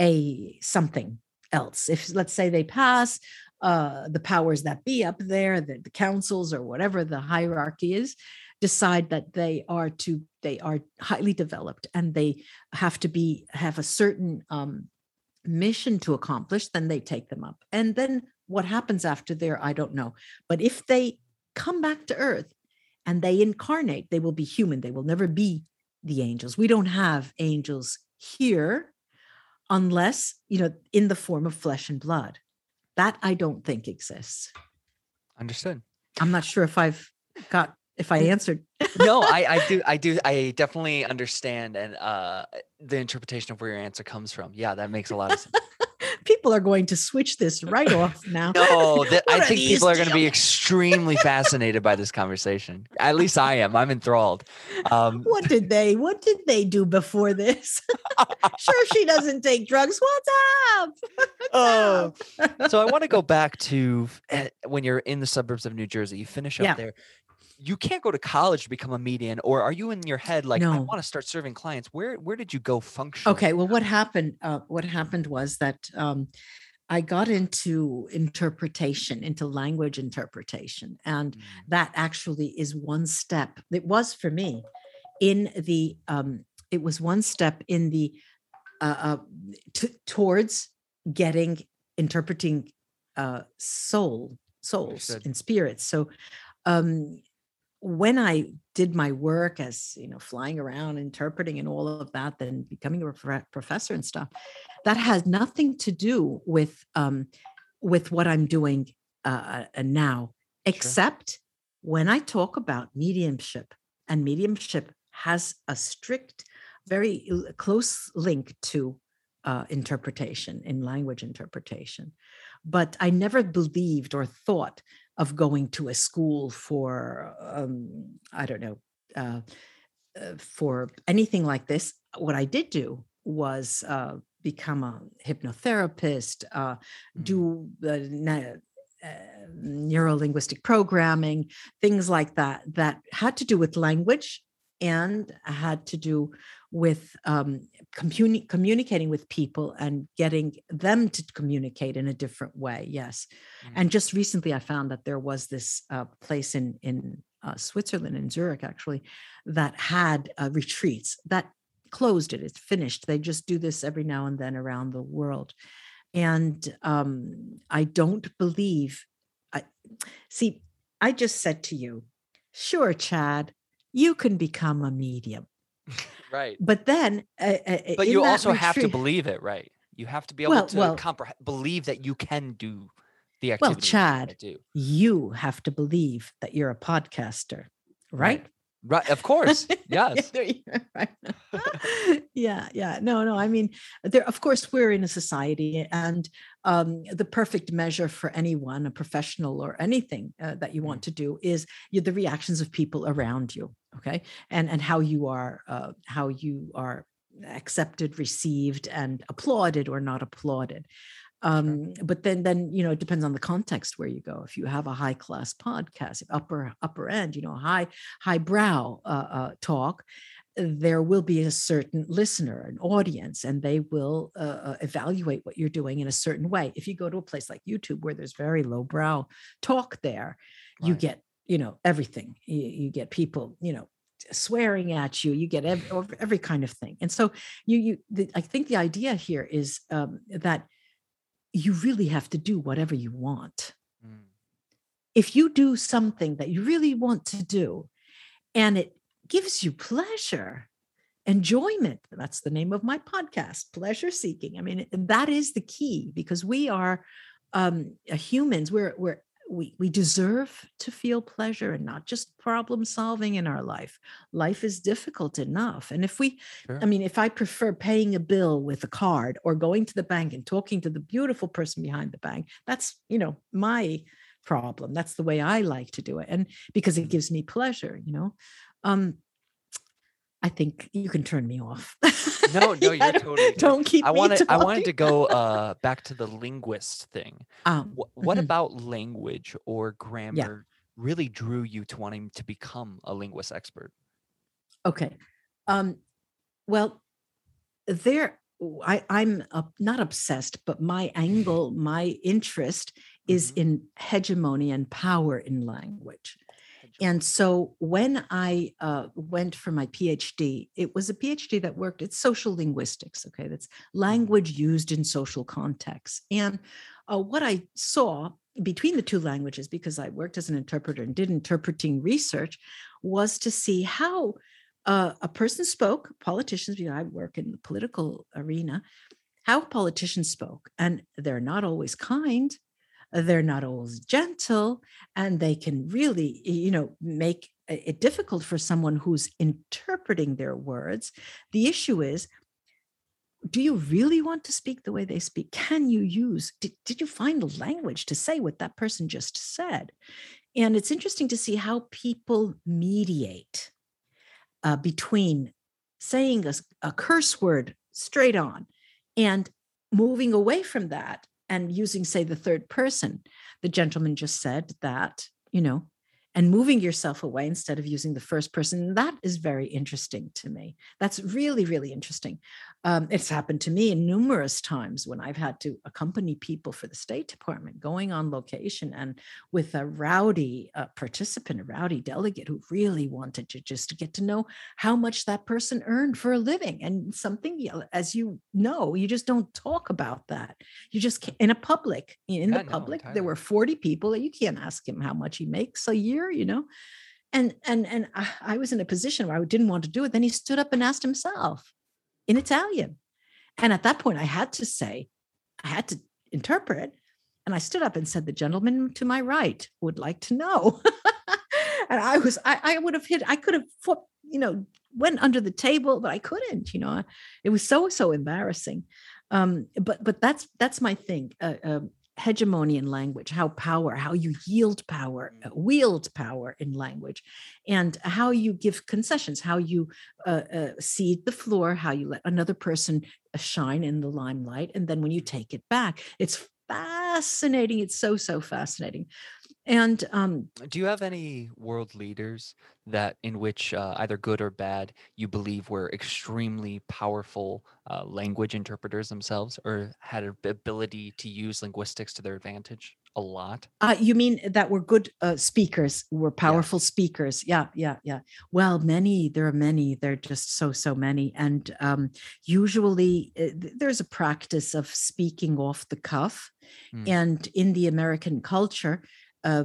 a something else. If let's say they pass uh, the powers that be up there, the, the councils or whatever the hierarchy is, decide that they are to they are highly developed and they have to be have a certain um, mission to accomplish, then they take them up. And then what happens after there, I don't know. But if they come back to earth and they incarnate, they will be human. They will never be the angels. We don't have angels here unless, you know, in the form of flesh and blood. That I don't think exists. Understood. I'm not sure if I've got if I answered. No, I, I do, I do, I definitely understand and uh the interpretation of where your answer comes from. Yeah, that makes a lot of sense. [LAUGHS] people are going to switch this right off now. No, th- [LAUGHS] I think people are going to be extremely [LAUGHS] fascinated by this conversation. At least I am. I'm enthralled. Um, what did they? What did they do before this? sure, she doesn't take drugs. What's up? Oh, so I want to go back to uh, when you're in the suburbs of New Jersey. You finish up yeah. there you can't go to college to become a medium or are you in your head like no. i want to start serving clients where where did you go function okay well what happened uh, what happened was that um, i got into interpretation into language interpretation and mm. that actually is one step it was for me in the um, it was one step in the uh, uh, t- towards getting interpreting uh, soul souls and spirits so um, when I did my work as you know flying around interpreting and all of that, then becoming a professor and stuff, that has nothing to do with um, with what I'm doing uh, uh now, except sure. when I talk about mediumship, and mediumship has a strict, very close link to uh, interpretation in language interpretation. But I never believed or thought of going to a school for um, I don't know uh, uh, for anything like this. What I did do was uh, become a hypnotherapist, uh, mm-hmm. do uh, neuro linguistic programming, things like that that had to do with language and had to do with um, communi- communicating with people and getting them to communicate in a different way. Yes, mm-hmm. and just recently I found that there was this uh, place in in uh, Switzerland in Zurich actually that had uh, retreats that closed it. It's finished. They just do this every now and then around the world, and um, I don't believe. I see. I just said to you, sure, Chad, you can become a medium right but then uh, but you also retreat, have to believe it right you have to be able well, to well, comprehend believe that you can do the activity well chad you have to believe that you're a podcaster right, right. Right, of course. [LAUGHS] Yes. [LAUGHS] yeah, yeah. No, no. I mean, there. Of course, we're in a society, and um, the perfect measure for anyone, a professional or anything uh, that you want mm. to do, is the reactions of people around you. Okay, and and how you are, uh, how you are accepted, received, and applauded or not applauded um, sure. but then then you know it depends on the context where you go if you have a high class podcast upper upper end you know high high brow uh, uh, talk there will be a certain listener an audience and they will uh, uh, evaluate what you're doing in a certain way if you go to a place like youtube where there's very lowbrow talk there right. you get you know everything you, you get people you know swearing at you you get every, every kind of thing and so you you the, i think the idea here is um, that you really have to do whatever you want. Mm. If you do something that you really want to do and it gives you pleasure, enjoyment, that's the name of my podcast, Pleasure Seeking. I mean, that is the key because we are um, humans, we're, we're we we deserve to feel pleasure and not just problem solving in our life life is difficult enough and if we sure. i mean if i prefer paying a bill with a card or going to the bank and talking to the beautiful person behind the bank that's you know my problem that's the way i like to do it and because it gives me pleasure you know um I think you can turn me off. No, no, [LAUGHS] you're totally. Don't keep. I wanted. I wanted to go [LAUGHS] uh, back to the linguist thing. Um, what, what mm-hmm. about language or grammar yeah. really drew you to wanting to become a linguist expert? Okay, um, well, there. I, I'm uh, not obsessed, but my angle, my interest is mm-hmm. in hegemony and power in language. And so when I uh, went for my PhD, it was a PhD that worked, it's social linguistics, okay? That's mm-hmm. language used in social contexts. And uh, what I saw between the two languages, because I worked as an interpreter and did interpreting research, was to see how uh, a person spoke, politicians, because I work in the political arena, how politicians spoke. And they're not always kind, they're not always gentle and they can really you know make it difficult for someone who's interpreting their words the issue is do you really want to speak the way they speak? Can you use, did, did you find the language to say what that person just said? And it's interesting to see how people mediate uh, between saying a, a curse word straight on and moving away from that and using, say, the third person. The gentleman just said that, you know, and moving yourself away instead of using the first person. That is very interesting to me. That's really, really interesting. Um, it's happened to me numerous times when I've had to accompany people for the State Department going on location and with a rowdy uh, participant, a rowdy delegate who really wanted to just get to know how much that person earned for a living. And something, as you know, you just don't talk about that. You just in a public, in yeah, the public, there were 40 people that you can't ask him how much he makes a year, you know? and and and I was in a position where I didn't want to do it. Then he stood up and asked himself, in Italian. And at that point, I had to say, I had to interpret. And I stood up and said, The gentleman to my right would like to know. [LAUGHS] and I was, I, I would have hit, I could have, you know, went under the table, but I couldn't, you know, it was so, so embarrassing. Um, but, but that's, that's my thing. Uh, um, hegemony in language, how power, how you yield power, uh, wield power in language, and how you give concessions, how you uh, uh, cede the floor, how you let another person uh, shine in the limelight, and then when you take it back, it's fascinating. It's so so fascinating. And um, do you have any world leaders that, in which uh, either good or bad, you believe were extremely powerful uh, language interpreters themselves, or had an ability to use linguistics to their advantage a lot? Uh, you mean that were good uh, speakers, were powerful yeah. speakers? Yeah, yeah, yeah. Well, many. There are many. There are just so so many, and um, usually uh, there's a practice of speaking off the cuff, mm. and in the American culture uh,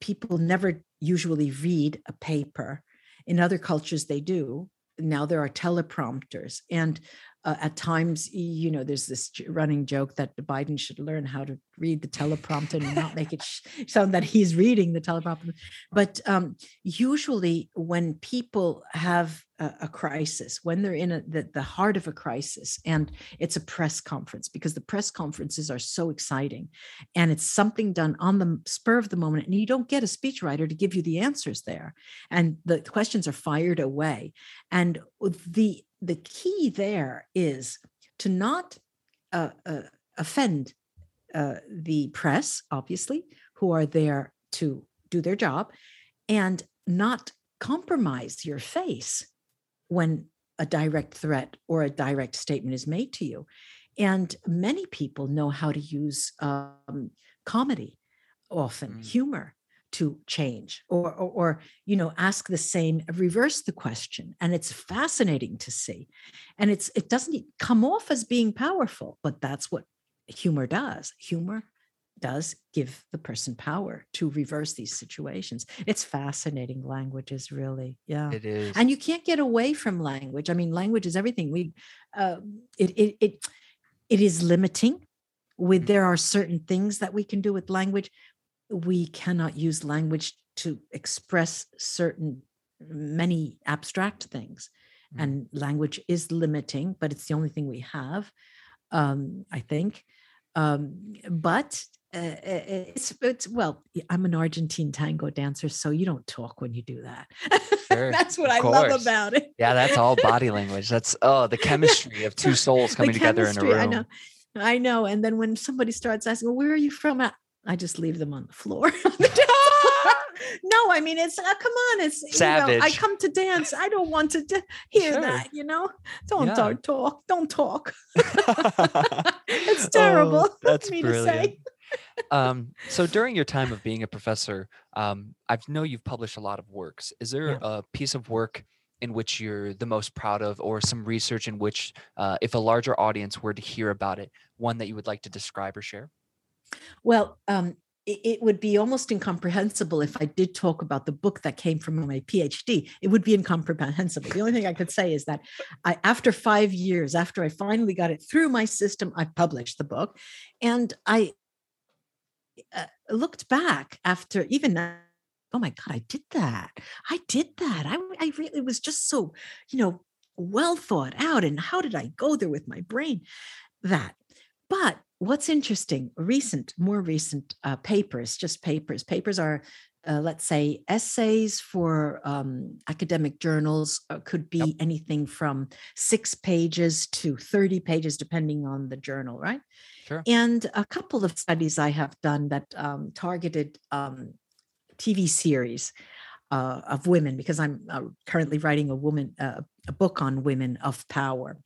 people never usually read a paper. In other cultures, they do. Now there are teleprompters. And uh, at times, you know, there's this running joke that Biden should learn how to read the teleprompter and not make it sound that he's reading the teleprompter. But um, usually, when people have a, a crisis, when they're in a, the, the heart of a crisis, and it's a press conference, because the press conferences are so exciting and it's something done on the spur of the moment, and you don't get a speechwriter to give you the answers there. And the questions are fired away. And the the key there is to not uh, uh, offend uh, the press, obviously, who are there to do their job, and not compromise your face when a direct threat or a direct statement is made to you. And many people know how to use um, comedy, often mm. humor, to change or, or, or you know ask the same reverse the question and it's fascinating to see and it's it doesn't come off as being powerful but that's what humor does. Humor does give the person power to reverse these situations. It's fascinating language is really. Yeah. It is. And you can't get away from language. I mean language is everything. We uh, it, it it it is limiting. With mm-hmm. there are certain things that we can do with language. We cannot use language to express certain many abstract things. Mm. and language is limiting but it's the only thing we have um, i think um, but uh, it's it's well i'm an argentine tango dancer so you don't talk when you do that [LAUGHS] sure, that's what i love about it yeah that's all body [LAUGHS] language that's oh the chemistry of two [LAUGHS] souls coming together in a room i know i know and then when somebody starts asking well, where are you from I just leave them on the floor. no, I mean it's uh, come on, it's savage. You know, I come to dance. I don't want to d- hear sure. that. You know, don't yeah. talk, talk, don't talk. It's [LAUGHS] oh, terrible. [LAUGHS] Oh, that's me brilliant. to say. um, so during your time of being a professor, um, I know you've published a lot of works. Is there yeah. a piece of work in which you're the most proud of, or some research in which, uh, if a larger audience were to hear about it, one that you would like to describe or share? Well, um, it, would be almost incomprehensible if I did talk about the book that came from my PhD. It would be incomprehensible. The only thing I could say is that I, after five years, after I finally got it through my system, I published the book, and I uh, looked back after even that. Oh my God, I did that. I did that. I, I really was just so, you know, well thought out and how did i go there with my brain that but what's interesting recent more recent uh, papers just papers papers are uh, let's say essays for um, academic journals uh, could be yep. anything from six pages to 30 pages depending on the journal right sure. and a couple of studies i have done that um, targeted um, tv series uh, of women because i'm uh, currently writing a woman uh, a book on women of power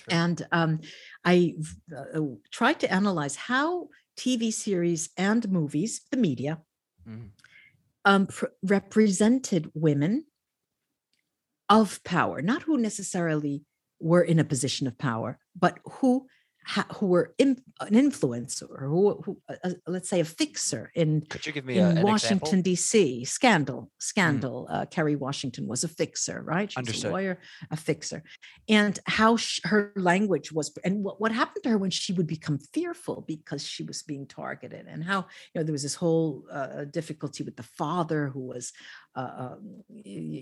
sure. and um, i uh, tried to analyze how tv series and movies the media mm um, pr- represented women of power, not who necessarily were in a position of power, but who who were in, an influencer who, who uh, uh, let's say a fixer in could you give me in a, Washington D.C. scandal mm. scandal mm. uh, Kerry Washington was a fixer right She's Understood. a lawyer a fixer and how her language was and what, what happened to her when she would become fearful because she was being targeted and how you know there was this whole uh, difficulty with the father who was uh, um,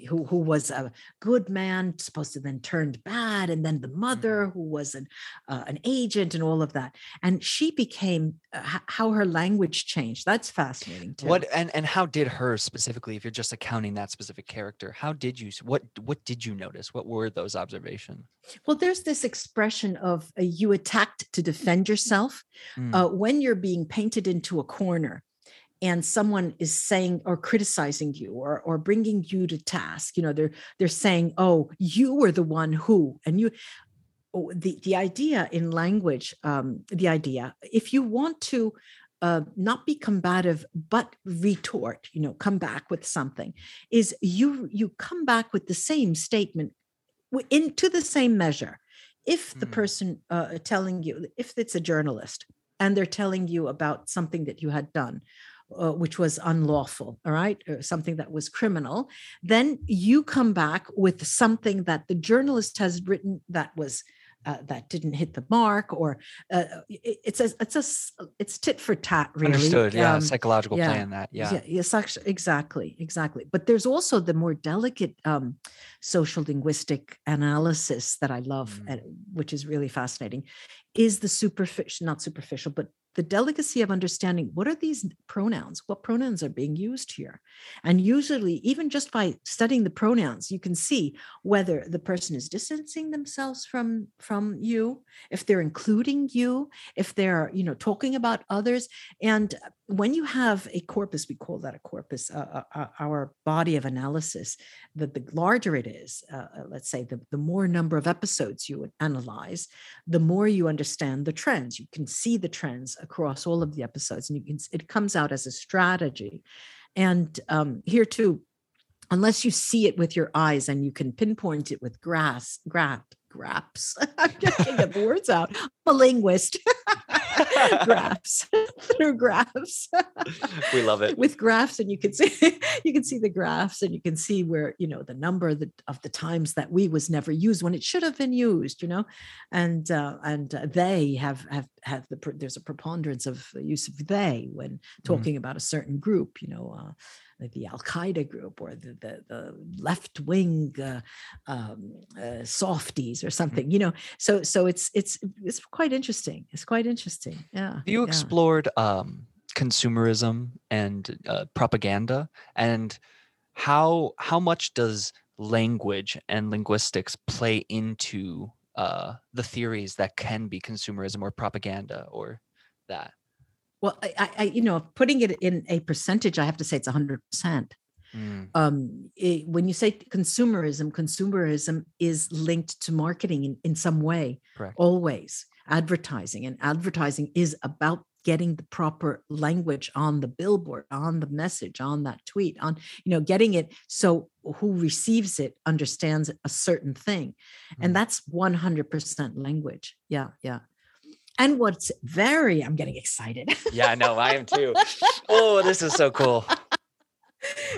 who who was a good man supposed to then turned bad and then the mother mm. who was an uh, an agent and all of that. And she became uh, how her language changed. That's fascinating too. What and and how did her specifically if you're just accounting that specific character how did you what what did you notice? What were those observations? Well there's this expression of uh, you attacked to defend yourself mm. Uh, when you're being painted into a corner and someone is saying or criticizing you or or bringing you to task. You know they're they're saying oh you were the one who and you the the idea in language um the idea if you want to uh, not be combative but retort you know come back with something is you you come back with the same statement into the same measure if the mm. person uh, telling you if it's a journalist and they're telling you about something that you had done uh, which was unlawful, all right, or something that was criminal, then you come back with something that the journalist has written that was uh, that didn't hit the mark, or uh, it, it's a it's a it's tit for tat, really. Understood. Yeah, um, psychological yeah, play in that. Yeah. yeah. Yes, actually, exactly, exactly. But there's also the more delicate um, social linguistic analysis that I love, mm. which is really fascinating. Is the superficial, not superficial, but the delicacy of understanding what are these pronouns what pronouns are being used here and usually even just by studying the pronouns you can see whether the person is distancing themselves from from you if they're including you if they're you know talking about others and when you have a corpus we call that a corpus uh, uh, uh our body of analysis the, the larger it is uh, uh, let's say the, the more number of episodes you would analyze the more you understand the trends. You can see the trends across all of the episodes and you can it comes out as a strategy. And um, here too unless you see it with your eyes and you can pinpoint it with grass graph graphs [LAUGHS] i'm just getting the [LAUGHS] words out i'm a linguist [LAUGHS] [LAUGHS] graphs [LAUGHS] through graphs [LAUGHS] we love it with graphs and you can see you can see the graphs and you can see where you know the number of the, of the times that we was never used when it should have been used you know and uh, and uh, they have have have the there's a preponderance of use of they when mm-hmm. talking mm. about a certain group you know uh, the Al Qaeda group or the the, the left wing uh, um, uh, softies or mm-hmm. something, you know. So so it's it's it's quite interesting. It's quite interesting. Yeah. You yeah. explored um, consumerism and uh, propaganda, and how how much does language and linguistics play into uh, the theories that can be consumerism or propaganda or that? Well, I, I, you know, putting it in a percentage, I have to say it's hundred percent. Mm. Um, it, when you say consumerism, consumerism is linked to marketing in, in some way, Correct. always advertising, and advertising is about getting the proper language on the billboard, on the message, on that tweet, on you know, getting it so who receives it understands a certain thing, mm. and that's one hundred percent language. Yeah, yeah. And what's very, I'm getting excited. yeah, no, I am too. [LAUGHS] oh, this is so cool.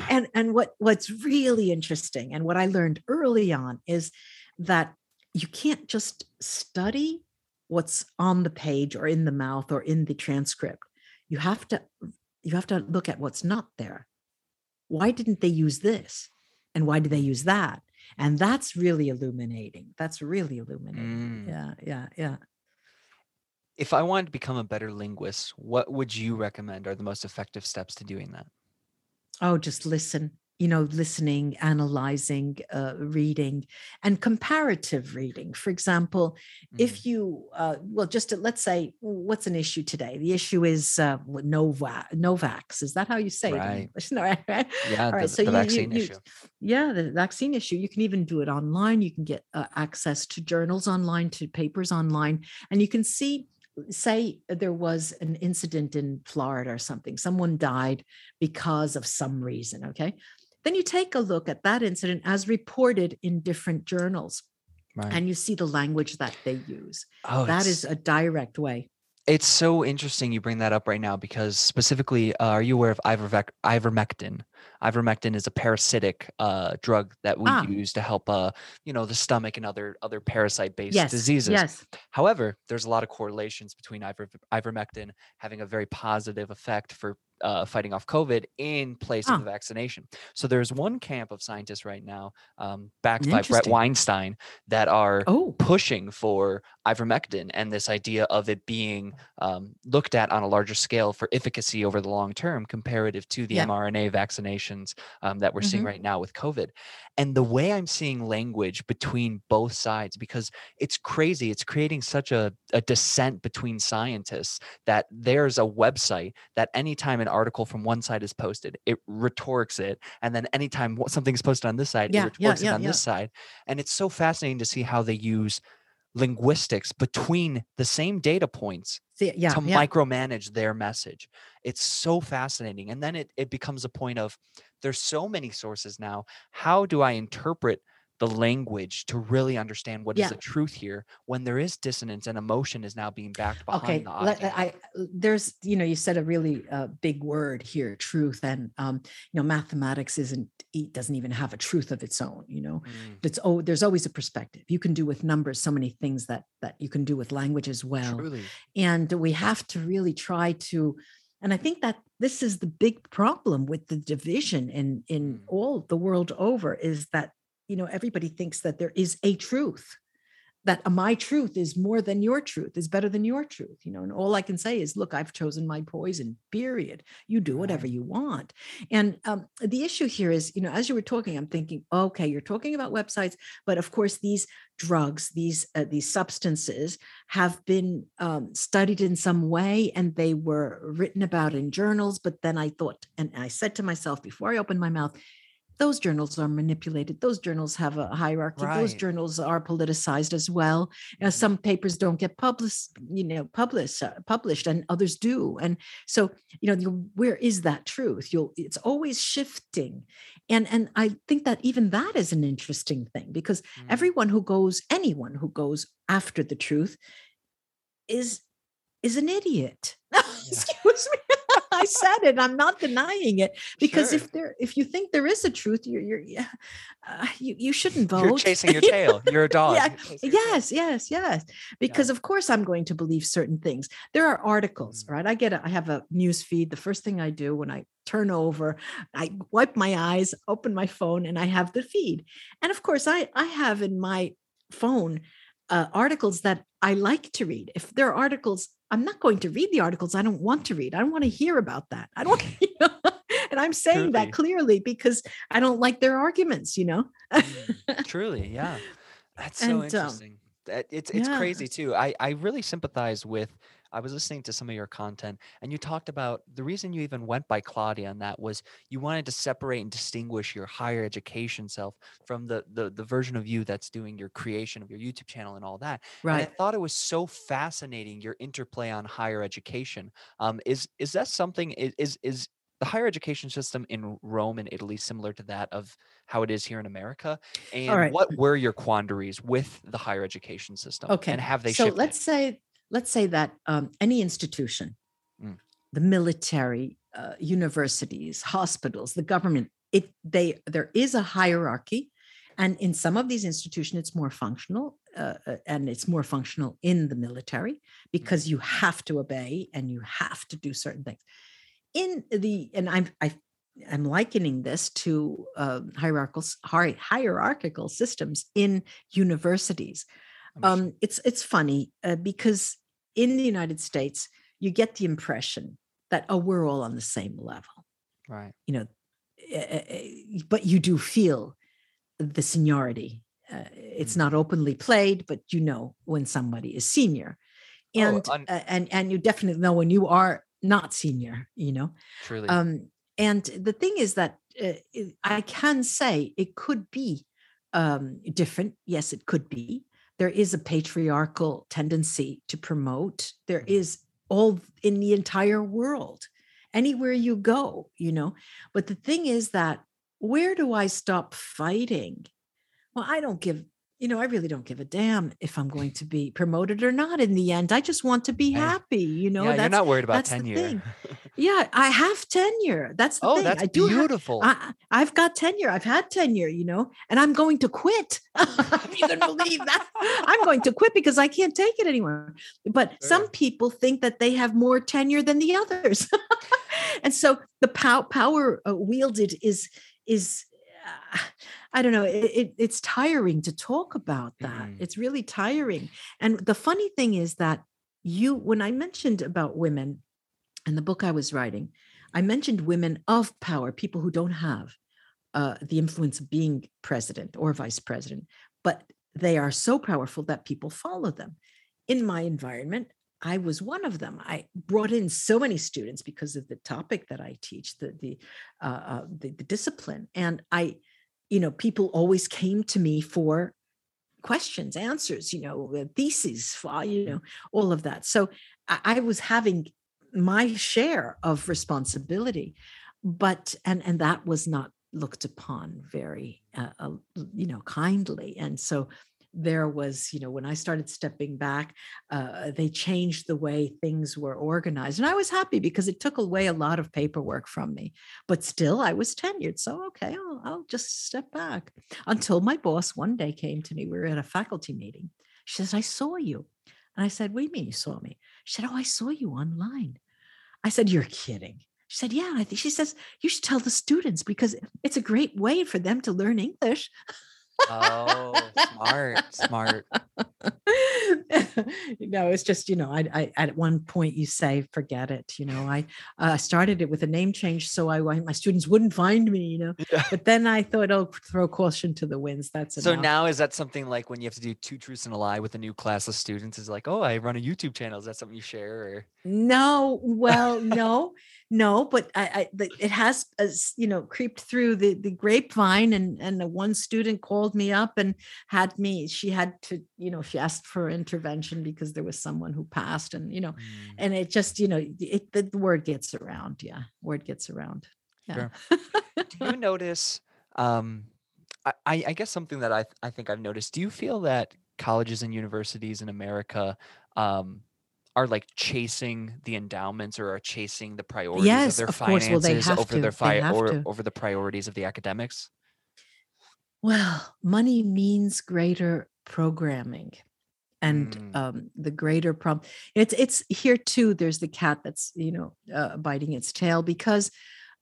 and and what what's really interesting and what I learned early on is that you can't just study what's on the page or in the mouth or in the transcript. You have to you have to look at what's not there. Why didn't they use this? And why did they use that? and that's really illuminating that's really illuminating mm. yeah yeah yeah if i wanted to become a better linguist what would you recommend are the most effective steps to doing that oh just listen you know listening analyzing uh, reading and comparative reading for example mm. if you uh, well just to, let's say what's an issue today the issue is uh, Nova, novavax is that how you say right. it [LAUGHS] no, right? yeah All right. the, so the you, vaccine you, issue yeah the vaccine issue you can even do it online you can get uh, access to journals online to papers online and you can see say there was an incident in Florida or something, someone died because of some reason, okay? Then you take a look at that incident as reported in different journals. Right. And you see the language that they use. Oh, that is a direct way. It's so interesting you bring that up right now because specifically, uh, are you aware of ivermec- ivermectin? Ivermectin is a parasitic uh, drug that we ah. use to help, uh, you know, the stomach and other other parasite-based yes. diseases. Yes. However, there's a lot of correlations between iver- ivermectin having a very positive effect for uh, fighting off COVID in place huh. of the vaccination. So there's one camp of scientists right now, um, backed by Bret Weinstein, that are oh. pushing for ivermectin and this idea of it being um, looked at on a larger scale for efficacy over the long term, comparative to the yeah. mRNA vaccinations um, that we're mm-hmm. seeing right now with COVID. And the way I'm seeing language between both sides, because it's crazy, it's creating such a, a dissent between scientists that there's a website that anytime an article from one side is posted, it retorques it, and then anytime something's posted on this side, yeah, it retorques yeah, yeah, it on this side. And it's so fascinating to see how they use linguistics between the same data points yeah, to micromanage their message. It's so fascinating. And then it, it becomes a point of there's so many sources now. How do I interpret the language to really understand what yeah. is the truth here when there is dissonance and emotion is now being backed behind okay. the audience. I, there's you know you said a really uh, big word here truth and um, you know mathematics isn't it doesn't even have a truth of its own you know mm. it's oh there's always a perspective you can do with numbers so many things that that you can do with language as well Truly. and we have to really try to and i think that this is the big problem with the division in in mm. all the world over is that you know everybody thinks that there is a truth that my truth is more than your truth is better than your truth you know and all i can say is look i've chosen my poison period. You do whatever you want. And um, the issue here is you know as you were talking i'm thinking okay you're talking about websites but of course these drugs these uh, these substances have been um, studied in some way and they were written about in journals but then i thought and i said to myself before i opened my mouth those journals are manipulated. Those journals have a hierarchy. Right. those journals are politicized as well. Mm-hmm. some papers don't get published you know published uh, published and others do. And so you know where is that truth? You'll it's always shifting. And and i think that even that is an interesting thing because mm. everyone who goes anyone who goes after the truth is is an idiot. [LAUGHS] Me I said it. I'm not denying it because sure. if there, if you think there is a truth, you're, you're, uh, you, you shouldn't vote. You're chasing your tail. You're a [LAUGHS] dog. yeah. Yes, yes, yes. Because yeah. of course I'm going to believe certain things. There are articles, mm. right? I get, a, I have a news feed. The first thing I do when I turn over, I wipe my eyes, open my phone, and I have the feed. And of course, I, I have in my phone uh, articles that I like to read. If there are articles, I'm not going to read the articles I don't want to read. I don't want to hear about that. I don't, [LAUGHS] you know? and I'm saying truly. that clearly because I don't like their arguments, you know? mm, [LAUGHS] truly, yeah. That's so and, um, interesting. Um, that it's it's yeah. crazy too. I I really sympathize with I was listening to some of your content and you talked about the reason you even went by Claudia and that was you wanted to separate and distinguish your higher education self from the the, the version of you that's doing your creation of your YouTube channel and all that. Right. And I thought it was so fascinating your interplay on higher education. Um, is is that something is is the higher education system in Rome and Italy similar to that of how it is here in America? And right. what were your quandaries with the higher education system? Okay. And have they so shifted? let's say let's say that um, any institution, mm. the military, uh, universities, hospitals, the government, it they there is a hierarchy, and in some of these institutions, it's more functional, uh, uh and it's more functional in the military because mm. you have to obey and you have to do certain things. In the and I'm I am likening this to uh, hierarchical hierarchical systems in universities. Um, it's it's funny uh, because in the United States, you get the impression that oh, we're all on the same level, right? You know, uh, but you do feel the seniority. Uh, it's mm-hmm. not openly played, but you know when somebody is senior, oh, and oh, un- and and you definitely know when you are not senior. You know, truly. Um, and the thing is that uh, I can say it could be um, different. Yes, it could be. There is a patriarchal tendency to promote. There mm-hmm. all in the entire world, anywhere you go, you know. But the thing is that where do I stop fighting? Well, I don't give you know, I really don't give a damn if I'm going to be promoted or not in the end. I just want to be happy. You know, yeah, you're not worried about tenure. [LAUGHS] yeah, I have tenure. That's the oh, thing. that's I do beautiful. Have, I, have got tenure. I've had tenure, you know, and I'm going to quit. [LAUGHS] you can believe that. I'm going to quit because I can't take it anymore. But sure. some people think that they have more tenure than the others. [LAUGHS] and so the pow- power uh, wielded is is [SIGHS] I don't know, it, it, it's tiring to talk about that. Mm-hmm. It's really tiring. And the funny thing is that you, when I mentioned about women in the book I was writing, I mentioned women of power, people who don't have uh, the influence of being president or vice president, but they are so powerful that people follow them. In my environment, I was one of them. I brought in so many students because of the topic that I teach, the the uh, uh, the, the, discipline, and I you know, people always came to me for questions, answers, you know, theses, for you know, all of that. So I, I was having my share of responsibility, but and and that was not looked upon very, uh, uh, you know, kindly. And so there was, you know, when I started stepping back, uh, they changed the way things were organized. And I was happy because it took away a lot of paperwork from me. But still, I was tenured. So, okay, I'll, I'll just step back until my boss one day came to me. We were at a faculty meeting. She says, I saw you. And I said, What do you mean you saw me? She said, Oh, I saw you online. I said, You're kidding. She said, Yeah, I think she says, You should tell the students because it's a great way for them to learn English. [LAUGHS] Oh, smart, smart. [LAUGHS] [LAUGHS] no, it's just you know, I, I, at one point you say, forget it. You know, I uh, started it with a name change so I my students wouldn't find me. You know, yeah. but then I thought, oh, throw caution to the winds. That's so now is that something like when you have to do two truths and a lie with a new class of students? Is like, oh, I run a YouTube channel. Is that something you share? Or no, well, [LAUGHS] no no but I, I it has as you know creeped through the the grapevine and and one student called me up and had me she had to you know she asked for intervention because there was someone who passed and you know mm. and it just you know it the word gets around yeah word gets around yeah sure. [LAUGHS] do you notice um I, I guess something that I, I think I've noticed. Do you feel that colleges and universities in America um, are like chasing the endowments or are chasing the priorities yes, of their of finances well, over to. their fi- or over the priorities of the academics? Well, money means greater programming and mm. um, the greater problem it's it's here too there's the cat that's you know uh, biting its tail because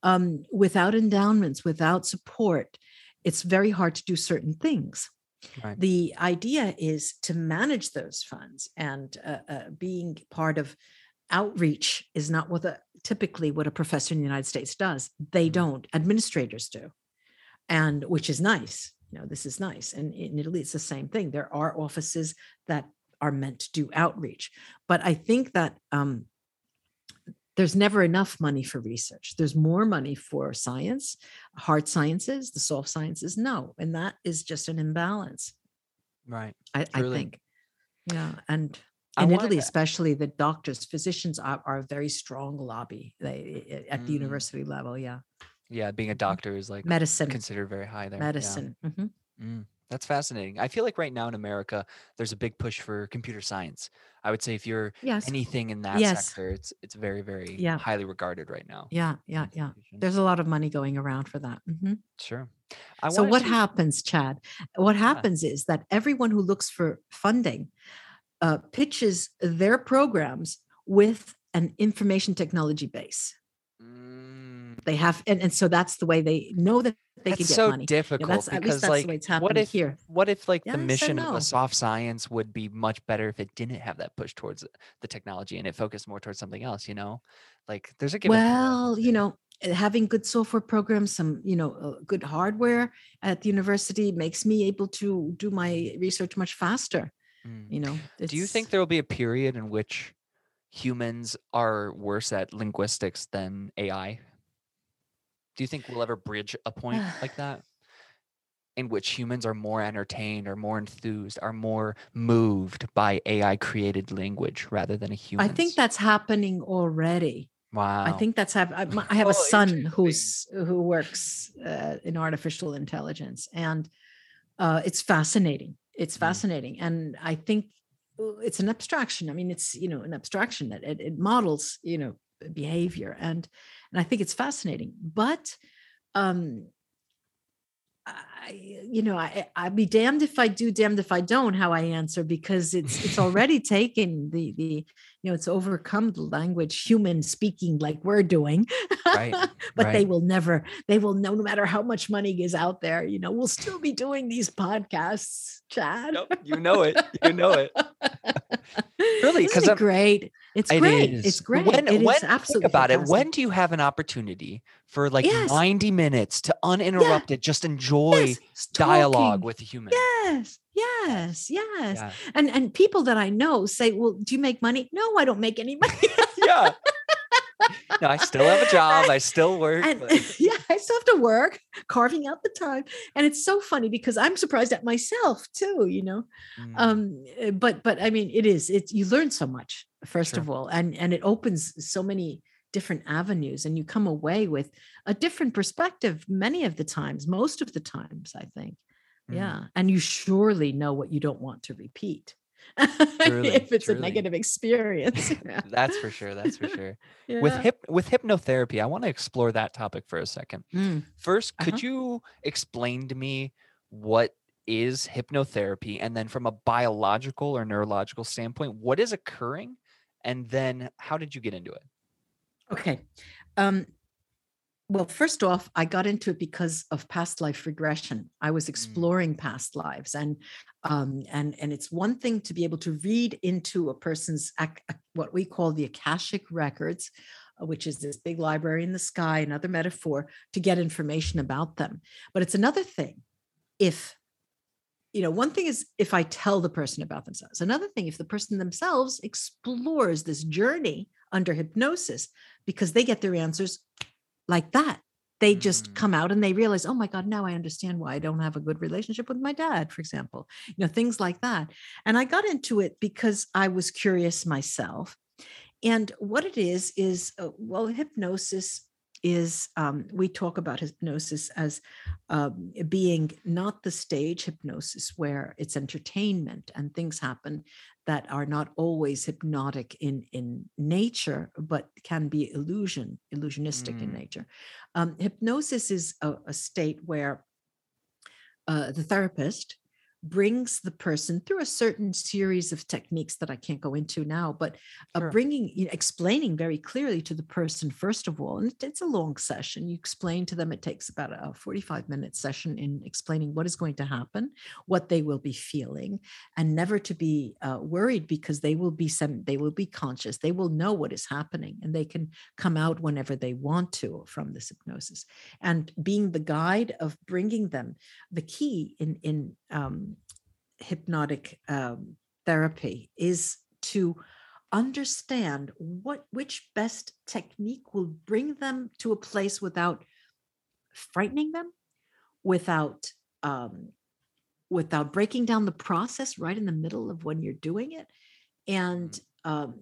um, without endowments without support it's very hard to do certain things Right. The idea is to manage those funds and uh, uh, being part of outreach is not what a, typically what a professor in the United States does. They mm-hmm. don't. Administrators do, and which is nice. You know, this is nice. And in Italy, it's the same thing. There are offices that are meant to do outreach, but I think that um, there's never enough money for research. There's more money for science, hard sciences, the soft sciences, no. And that is just an imbalance. Right. I, I think. Yeah. And in Italy, to... especially the doctors, physicians are, are a very strong lobby they, at the mm. university level. Yeah. Yeah. Being a mm-hmm. doctor is like medicine considered very high there. Medicine. Yeah. Mm-hmm. Mm. That's fascinating. I feel like right now in America, there's a big push for computer science. I would say if you're yes. anything in that yes. sector, it's it's very very yeah. highly regarded right now. Yeah, yeah, yeah. There's a lot of money going around for that. Mm-hmm. Sure. I so what to... happens, Chad? What happens yeah. is that everyone who looks for funding uh, pitches their programs with an information technology base. Mm, they have and, and so that's the way they know that they that's can get so money. Difficult yeah, that's, at least because that's like the way it's happening what if here. what if like the mission of a soft science would be much better if it didn't have that push towards the technology and it focused more towards something else you know? Like there's a well you know uh, having good software programs some you know uh, good hardware at the university makes me able to do my research much faster Mm. you know? Do you think there will be a period in which humans are worse at linguistics than ai do you think we'll ever bridge a point like [SIGHS] that? In which humans are more entertained or more enthused are more moved by ai created language rather than a human i think that's happening already. Wow. I think that's have I, [LAUGHS] I have a son who's who works uh, in artificial intelligence, and uh, it's fascinating. It's Mm. fascinating, and I think uh, it's an abstraction. I mean, it's you know an abstraction that it, it models you know behavior, and and I think it's fascinating. But um, I, you know, I I'd be damned if I do, damned if I don't. How I answer because it's it's [LAUGHS] already taken the the you know it's overcome the language human speaking like we're doing Right, [LAUGHS] but they will never they will know no matter how much money is out there you know we'll still be doing these podcasts chad Nope, you know it you know it [LAUGHS] Really, Isn't 'cause it I'm- great it's It great is. it's great When, It is when absolutely think about it, when do you have an opportunity for like Yes. 90 minutes to uninterrupted just enjoy Yes, dialogue with a human? yes yes yes Yeah. and and people that i know say well do you make money no i don't make any money [LAUGHS] yeah. No, I still have a [LAUGHS] job. I still work. and [LAUGHS] yeah, I still have to work, carving out the time. And it's so funny because I'm surprised at myself too, you know. Mm, Um, uh, but but I mean, it is, it's you learn so much, first Sure. of all, and and it opens so many different avenues, and you come away with a different perspective many of the times, most of the times, I think. mm. Yeah. And you surely know what you don't want to repeat. [LAUGHS] Truly, if it's truly. a negative experience. yeah. [LAUGHS] That's for sure. That's for sure. [LAUGHS] With Yeah. hip with hypnotherapy, I want to explore that topic for a second. Mm. First, could Uh-huh. you explain to me what is hypnotherapy and then from a biological or neurological standpoint, what is occurring? And then how did you get into it? Okay. Um, well, first off, I got into it because of past life regression. I was exploring past lives, and um, and and it's one thing to be able to read into a person's what we call the akashic records, uh, which is this big library in the sky, another metaphor to get information about them. But it's another thing if you know one thing is if i tell the person about themselves. Another thing if the person themselves explores this journey under hypnosis because they get their answers like that. They just Mm. come out and they realize oh my god now i understand why i don't have a good relationship with my dad for example you know things like that. And i got into it because i was curious myself. And what it is is uh, well hypnosis is um, we talk about hypnosis as um, being not the stage hypnosis where it's entertainment and things happen that are not always hypnotic in in nature but can be illusion illusionistic in Mm. nature um, hypnosis is a, a state where uh, the therapist brings the person through a certain series of techniques that I can't go into now, but uh, Sure. bringing, you know, explaining very clearly to the person, first of all, and it- it's a long session. You explain to them, it takes about a 45 minute session in explaining what is going to happen, what they will be feeling, and never to be uh, worried because they will be some, they will be conscious, they will know what is happening, and they can come out whenever they want to from this hypnosis. And being the guide of bringing them the key in in um, hypnotic um, therapy is to understand what which best technique will bring them to a place without frightening them without um, without breaking down the process right in the middle of when you're doing it and um,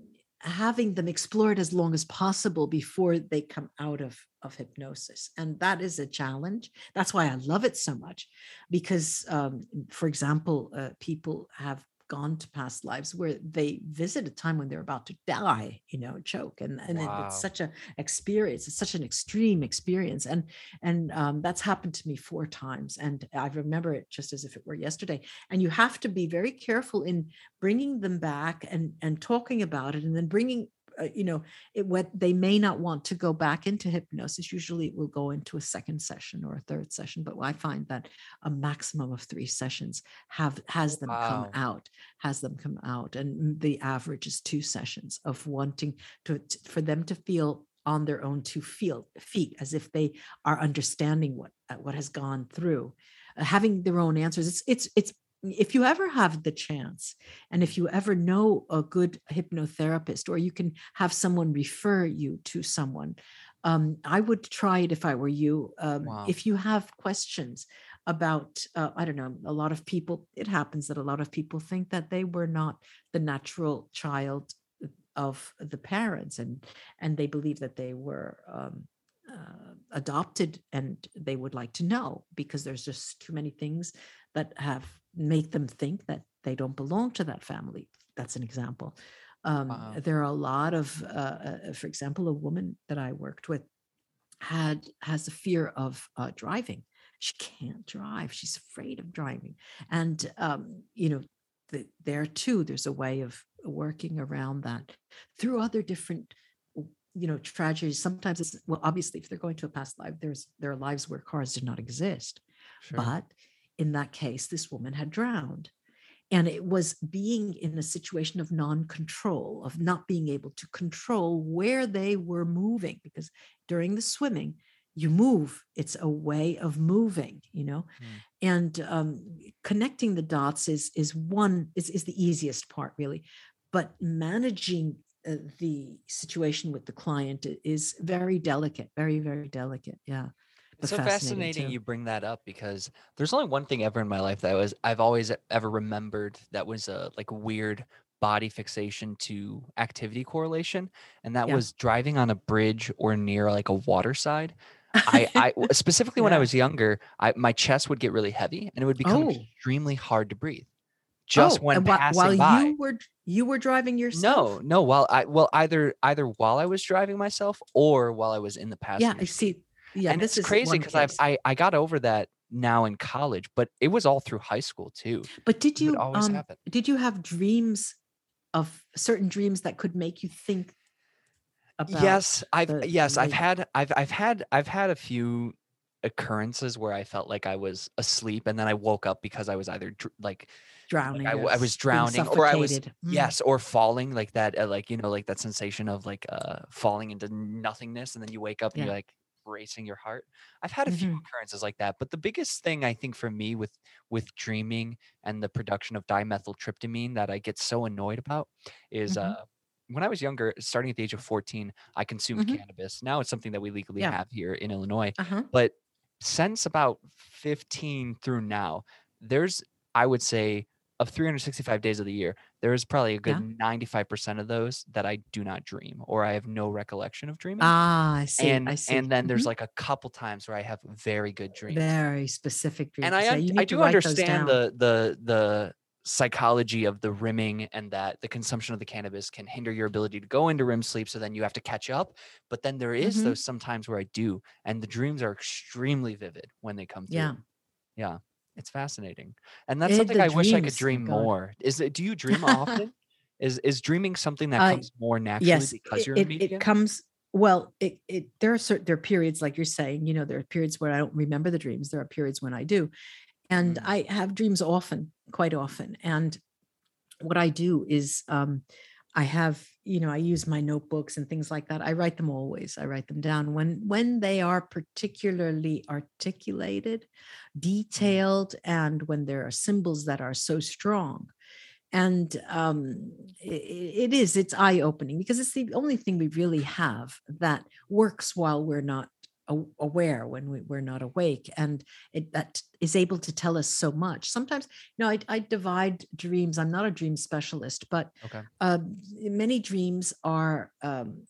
having them explore it as long as possible before they come out of of hypnosis and that is a challenge. That's why i love it so much because um, for example uh, people have gone to past lives where they visit a time when they're about to die you know choke and, and it- Wow. it's such a experience it's such an extreme experience and and um, that's happened to me four times and i remember it just as if it were yesterday and you have to be very careful in bringing them back and and talking about it and then bringing uh, you know it, what they may not want to go back into hypnosis usually it will go into a second session or a third session but i find that a maximum of three sessions have has them wow. come out has them come out and the average is two sessions of wanting to for them to feel on their own to feel feet as if they are understanding what uh, what has gone through uh, having their own answers it's it's it's if you ever have the chance and if you ever know a good hypnotherapist or you can have someone refer you to someone um, i would try it if i were you um, wow. if you have questions about uh, i don't know a lot of people it happens that a lot of people think that they were not the natural child of the parents and and they believe that they were um, uh, adopted and they would like to know because there's just too many things that have make them think that they don't belong to that family. That's an example. Um, wow. There are a lot of, uh, uh, for example, a woman that I worked with had has a fear of uh, driving. She can't drive. She's afraid of driving, and um, you know, the, there too, there's a way of working around that through other different you know tragedies sometimes it's well obviously if they're going to a past life there's there are lives where cars did not exist sure. but in that case, this woman had drowned. And it was being in a situation of non control, of not being able to control where they were moving, because during the swimming, you move it's a way of moving you know mm. and um, connecting the dots is is one is, is the easiest part really but managing uh, the situation with the client is very delicate very very delicate yeah it's so fascinating, fascinating you bring that up because there's only one thing ever in my life that was I've always ever remembered that was a like weird body fixation to activity correlation, and that yeah. was driving on a bridge or near like a waterside. I, I [LAUGHS] specifically yeah. when I was younger, I my chest would get really heavy and it would become oh. extremely hard to breathe. Just oh, when passing while by. you were you were driving yourself. No, no. While I well either either while I was driving myself or while I was in the passenger. Yeah, I see yeah, and this it's crazy because I've I, I got over that now in college, but it was all through high school too. But did you um, did you have dreams of certain dreams that could make you think about yes i've the, yes i've had i've i've had i've had a few occurrences where i felt like i was asleep and then i woke up because i was either dr- like drowning like I, I, was drowning or i was mm. yes or falling like that uh, like you know like that sensation of like uh falling into nothingness and then you wake up and yeah. you're like racing your heart i've had a mm-hmm. few occurrences like that but the biggest thing i think for me with with dreaming and the production of dimethyltryptamine that i get so annoyed about is mm-hmm. uh when I was younger, starting at the age of 14, I consumed mm-hmm. cannabis. Now it's something that we legally yeah. have here in Illinois. Uh-huh. But since about 15 through now, there's, I would say, of 365 days of the year, there is probably a good yeah. 95% of those that I do not dream or I have no recollection of dreaming. Ah, I see. And, I see. and then mm-hmm. there's like a couple times where I have very good dreams. Very specific dreams. And I, I do understand the, the, the, psychology of the rimming and that the consumption of the cannabis can hinder your ability to go into REM sleep so then you have to catch up but then there is mm-hmm. those sometimes where I do and the dreams are extremely vivid when they come through. Yeah. Yeah. It's fascinating, and that's something I wish I could dream more. Is it? Do you dream [LAUGHS] often? is is dreaming something that comes uh, more naturally yes, because you're it, it, it comes well it, it there are certain there are periods like you're saying you know there are periods where i don't remember the dreams there are periods when i do and mm. i have dreams often quite often and what i do is um I have, you know, I use my notebooks and things like that. I write them always. I write them down when when they are particularly articulated, mm-hmm. detailed, and when there are symbols that are so strong. And um, it, it is, it's eye opening because it's the only thing we really have that works while we're not aware when we, we're not awake and it that is able to tell us so much sometimes you know i, I divide dreams i'm not a dream specialist but okay. uh, many dreams are um,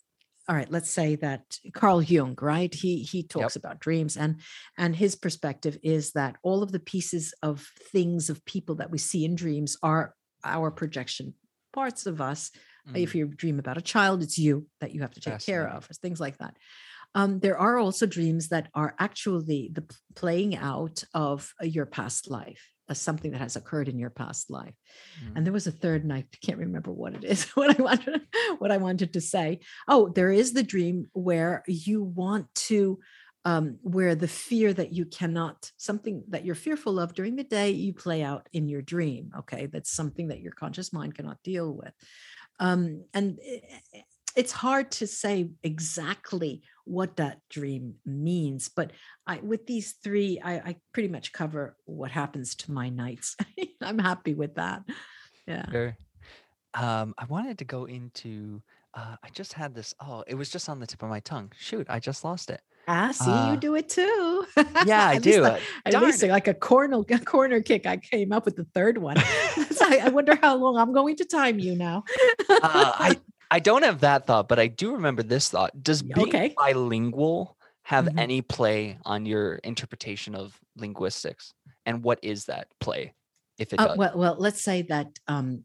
all right let's say that carl jung right he he talks yep. about dreams and and his perspective is that all of the pieces of things of people that we see in dreams are our projection parts of us mm. if you dream about a child it's you that you have to take care of things like that um, there are also dreams that are actually the playing out of uh, your past life as something that has occurred in your past life. Mm. And there was a third, and I can't remember what it is, [LAUGHS] what I wanted, what I wanted to say. Oh, there is the dream where you want to, um, where the fear that you cannot, something that you're fearful of during the day, you play out in your dream. Okay. That's something that your conscious mind cannot deal with. Um, and it's hard to say exactly what that dream means but i with these three i, I pretty much cover what happens to my nights [LAUGHS] i'm happy with that yeah sure. um i wanted to go into uh i just had this oh it was just on the tip of my tongue shoot i just lost it Ah, see, uh, you do it too. Yeah, [LAUGHS] I do. Like, at least like a corner a corner kick. I came up with the third one. [LAUGHS] so I, I, wonder how long I'm going to time you now. uh, I I don't have that thought, but I do remember this thought. Does being okay. bilingual have mm-hmm. any play on your interpretation of linguistics? And what is that play, if it uh, does? Well, well, let's say that um,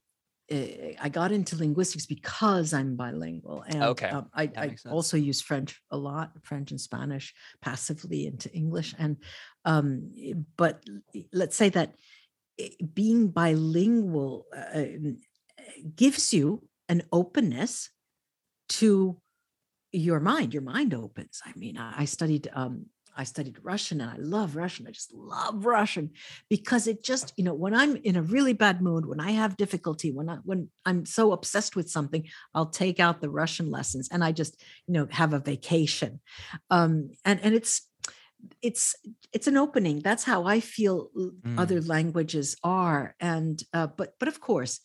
eh, I got into linguistics because I'm bilingual, and okay. um, I, I also use French a lot, French and Spanish passively into English. And um, but let's say that eh, being bilingual uh, gives you an openness to your mind your mind opens i mean i, studied um, I studied Russian and I love Russian. I just love Russian because it just, you know, when I'm in a really bad mood, when I have difficulty, when I when I'm so obsessed with something, I'll take out the Russian lessons and I just, you know, have a vacation. Um, and and it's it's it's an opening. That's how I feel mm. other languages are. And uh, but but of course,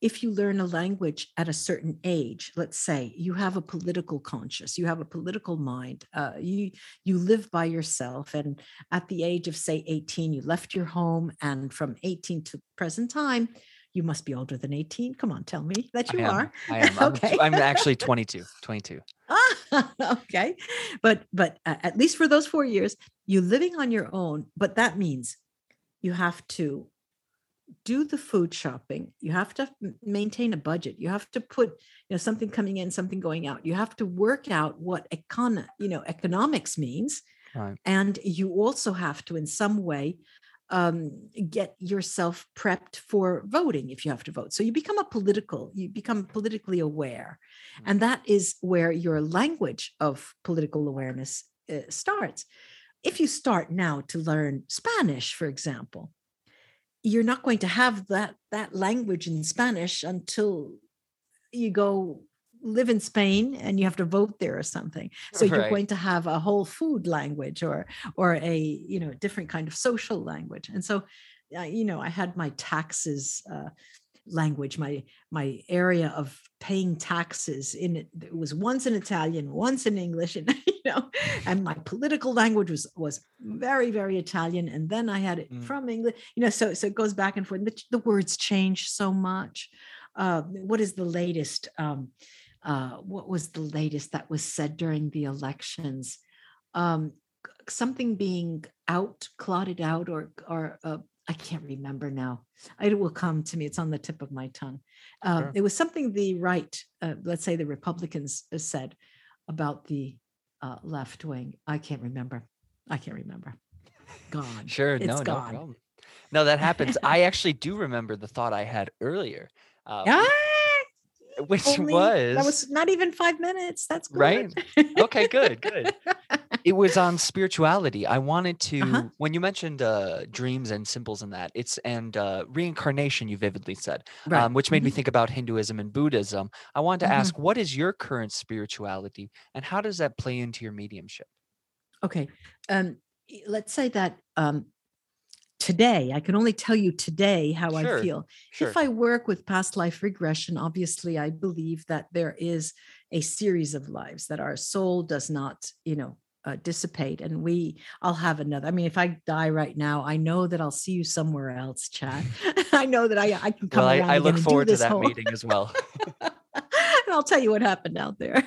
if you learn a language at a certain age let's say you have a political conscience, you have a political mind uh, you you live by yourself and at the age of say 18 you left your home and from 18 to present time you must be older than 18 come on tell me that you I are. I [LAUGHS] am. Okay. I'm, I'm actually 22 22 ah, [LAUGHS] okay. But but uh, at least for those four years you're living on your own but that means you have to do the food shopping. You have to maintain a budget. You have to put you know something coming in something going out. You have to work out what econ you know economics means. Right. and you also have to in some way um, get yourself prepped for voting if you have to vote. So you become a political you become politically aware. Mm-hmm. and that is where your language of political awareness uh, starts. If you start now to learn spanish for example you're not going to have that that language in Spanish until you go live in Spain and you have to vote there or something. So right. you're going to have a whole food language or or a you know different kind of social language. And so uh, you know I had my taxes uh, language my my area of paying taxes in it, was once in italian once in english and [LAUGHS] you know and my political language was was very very italian and then i had it mm. from english you know so so it goes back and forth the, the words change so much uh, what is the latest um, uh, what was the latest that was said during the elections um, something being out clotted out or or uh, I can't remember now. It will come to me. It's on the tip of my tongue. Uh, sure. It was something the right, uh, let's say the Republicans uh, said about the uh, left wing. I can't remember. I can't remember. Gone. Sure. It's no, gone. no problem. No, that happens. [LAUGHS] I actually do remember the thought I had earlier. Um, ah! which Only, was that was not even five minutes. That's good. right. Okay, good, good. [LAUGHS] it was on spirituality. I wanted to uh-huh. when you mentioned uh, dreams and symbols and that it's and uh, reincarnation. You vividly said, right. um, which made mm-hmm. me think about Hinduism and Buddhism. I wanted to mm-hmm. ask, what is your current spirituality, and how does that play into your mediumship? Okay, um, let's say that um, today. I can only tell you today how sure, I feel. Sure. If I work with past life regression, obviously I believe that there is a series of lives that our soul does not, you know, uh, dissipate and we i'll have another i mean if i die right now i know that i'll see you somewhere else chad [LAUGHS] [LAUGHS] i know that i i can come well, I, I look forward to that whole... meeting as well. [LAUGHS] And i'll tell you what happened out there.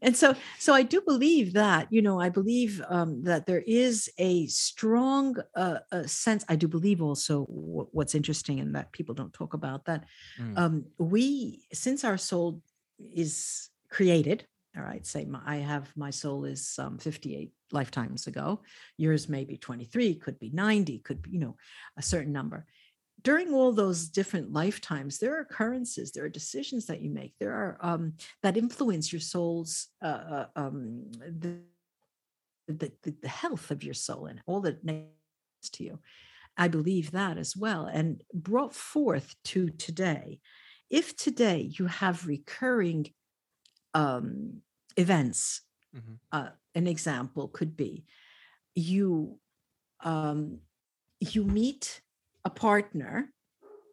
And so so i do believe that you know i believe um, that there is a strong uh, a sense i do believe also w- what's interesting and that people don't talk about that mm. um, we since our soul is created all right say my, i have my soul is um, 58 lifetimes ago. Yours may be 23 could be 90 could be you know a certain number. During all those different lifetimes there are occurrences there are decisions that you make there are um, that influence your soul's uh, uh um, the, the, the health of your soul and all that next to you. I believe that as well. And brought forth to today if today you have recurring um, events mm-hmm. uh, an example could be you um, you meet a partner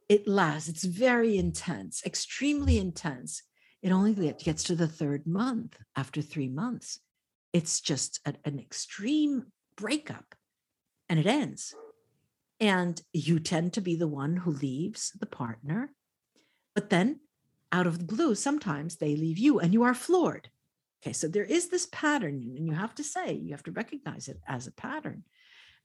it lasts it's very intense extremely intense it only gets to the third month after three months. It's just a, an extreme breakup and it ends. And you tend to be the one who leaves the partner but then out of the blue sometimes they leave you and you are floored Okay, so there is this pattern, and you have to say, you have to recognize it as a pattern.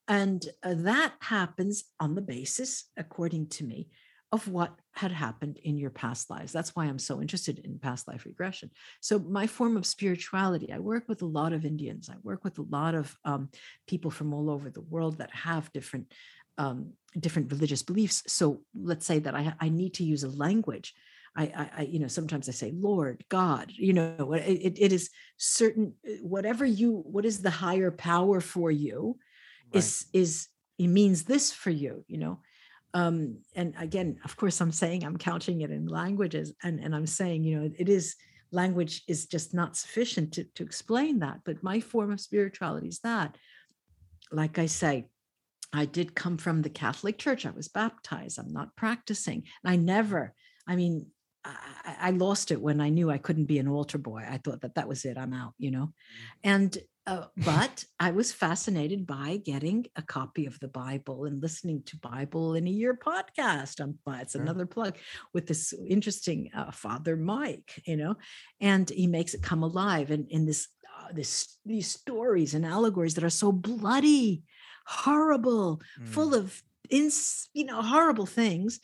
And uh, that happens on the basis, according to me, of what had happened in your past lives. That's why I'm so interested in past life regression. So, my form of spirituality, I work with a lot of Indians, I work with a lot of um, people from all over the world that have different. Um, different religious beliefs. So let's say that I, I need to use a language I, I, you know, sometimes I say, Lord, God, you know, it, it is certain, uh, whatever you, what is the higher power for you right. is, is, it means this for you, you know? Um, and again, of course, I'm saying I'm couching it in languages and, and I'm saying, you know, it is, language is just not sufficient to, to explain that. But my form of spirituality is that, like I say, I did come from the Catholic Church. I was baptized. I'm not practicing. I never, I mean, I, I, lost it when I knew I couldn't be an altar boy. I thought that that was it. I'm out, you know. Mm. And uh, [LAUGHS] but I was fascinated by getting a copy of the Bible and listening to Bible in a Year podcast. Um, it's another plug with this interesting uh, Father Mike, you know, and he makes it come alive. And in this, uh, this these stories and allegories that are so bloody, horrible, mm. full of in you know horrible things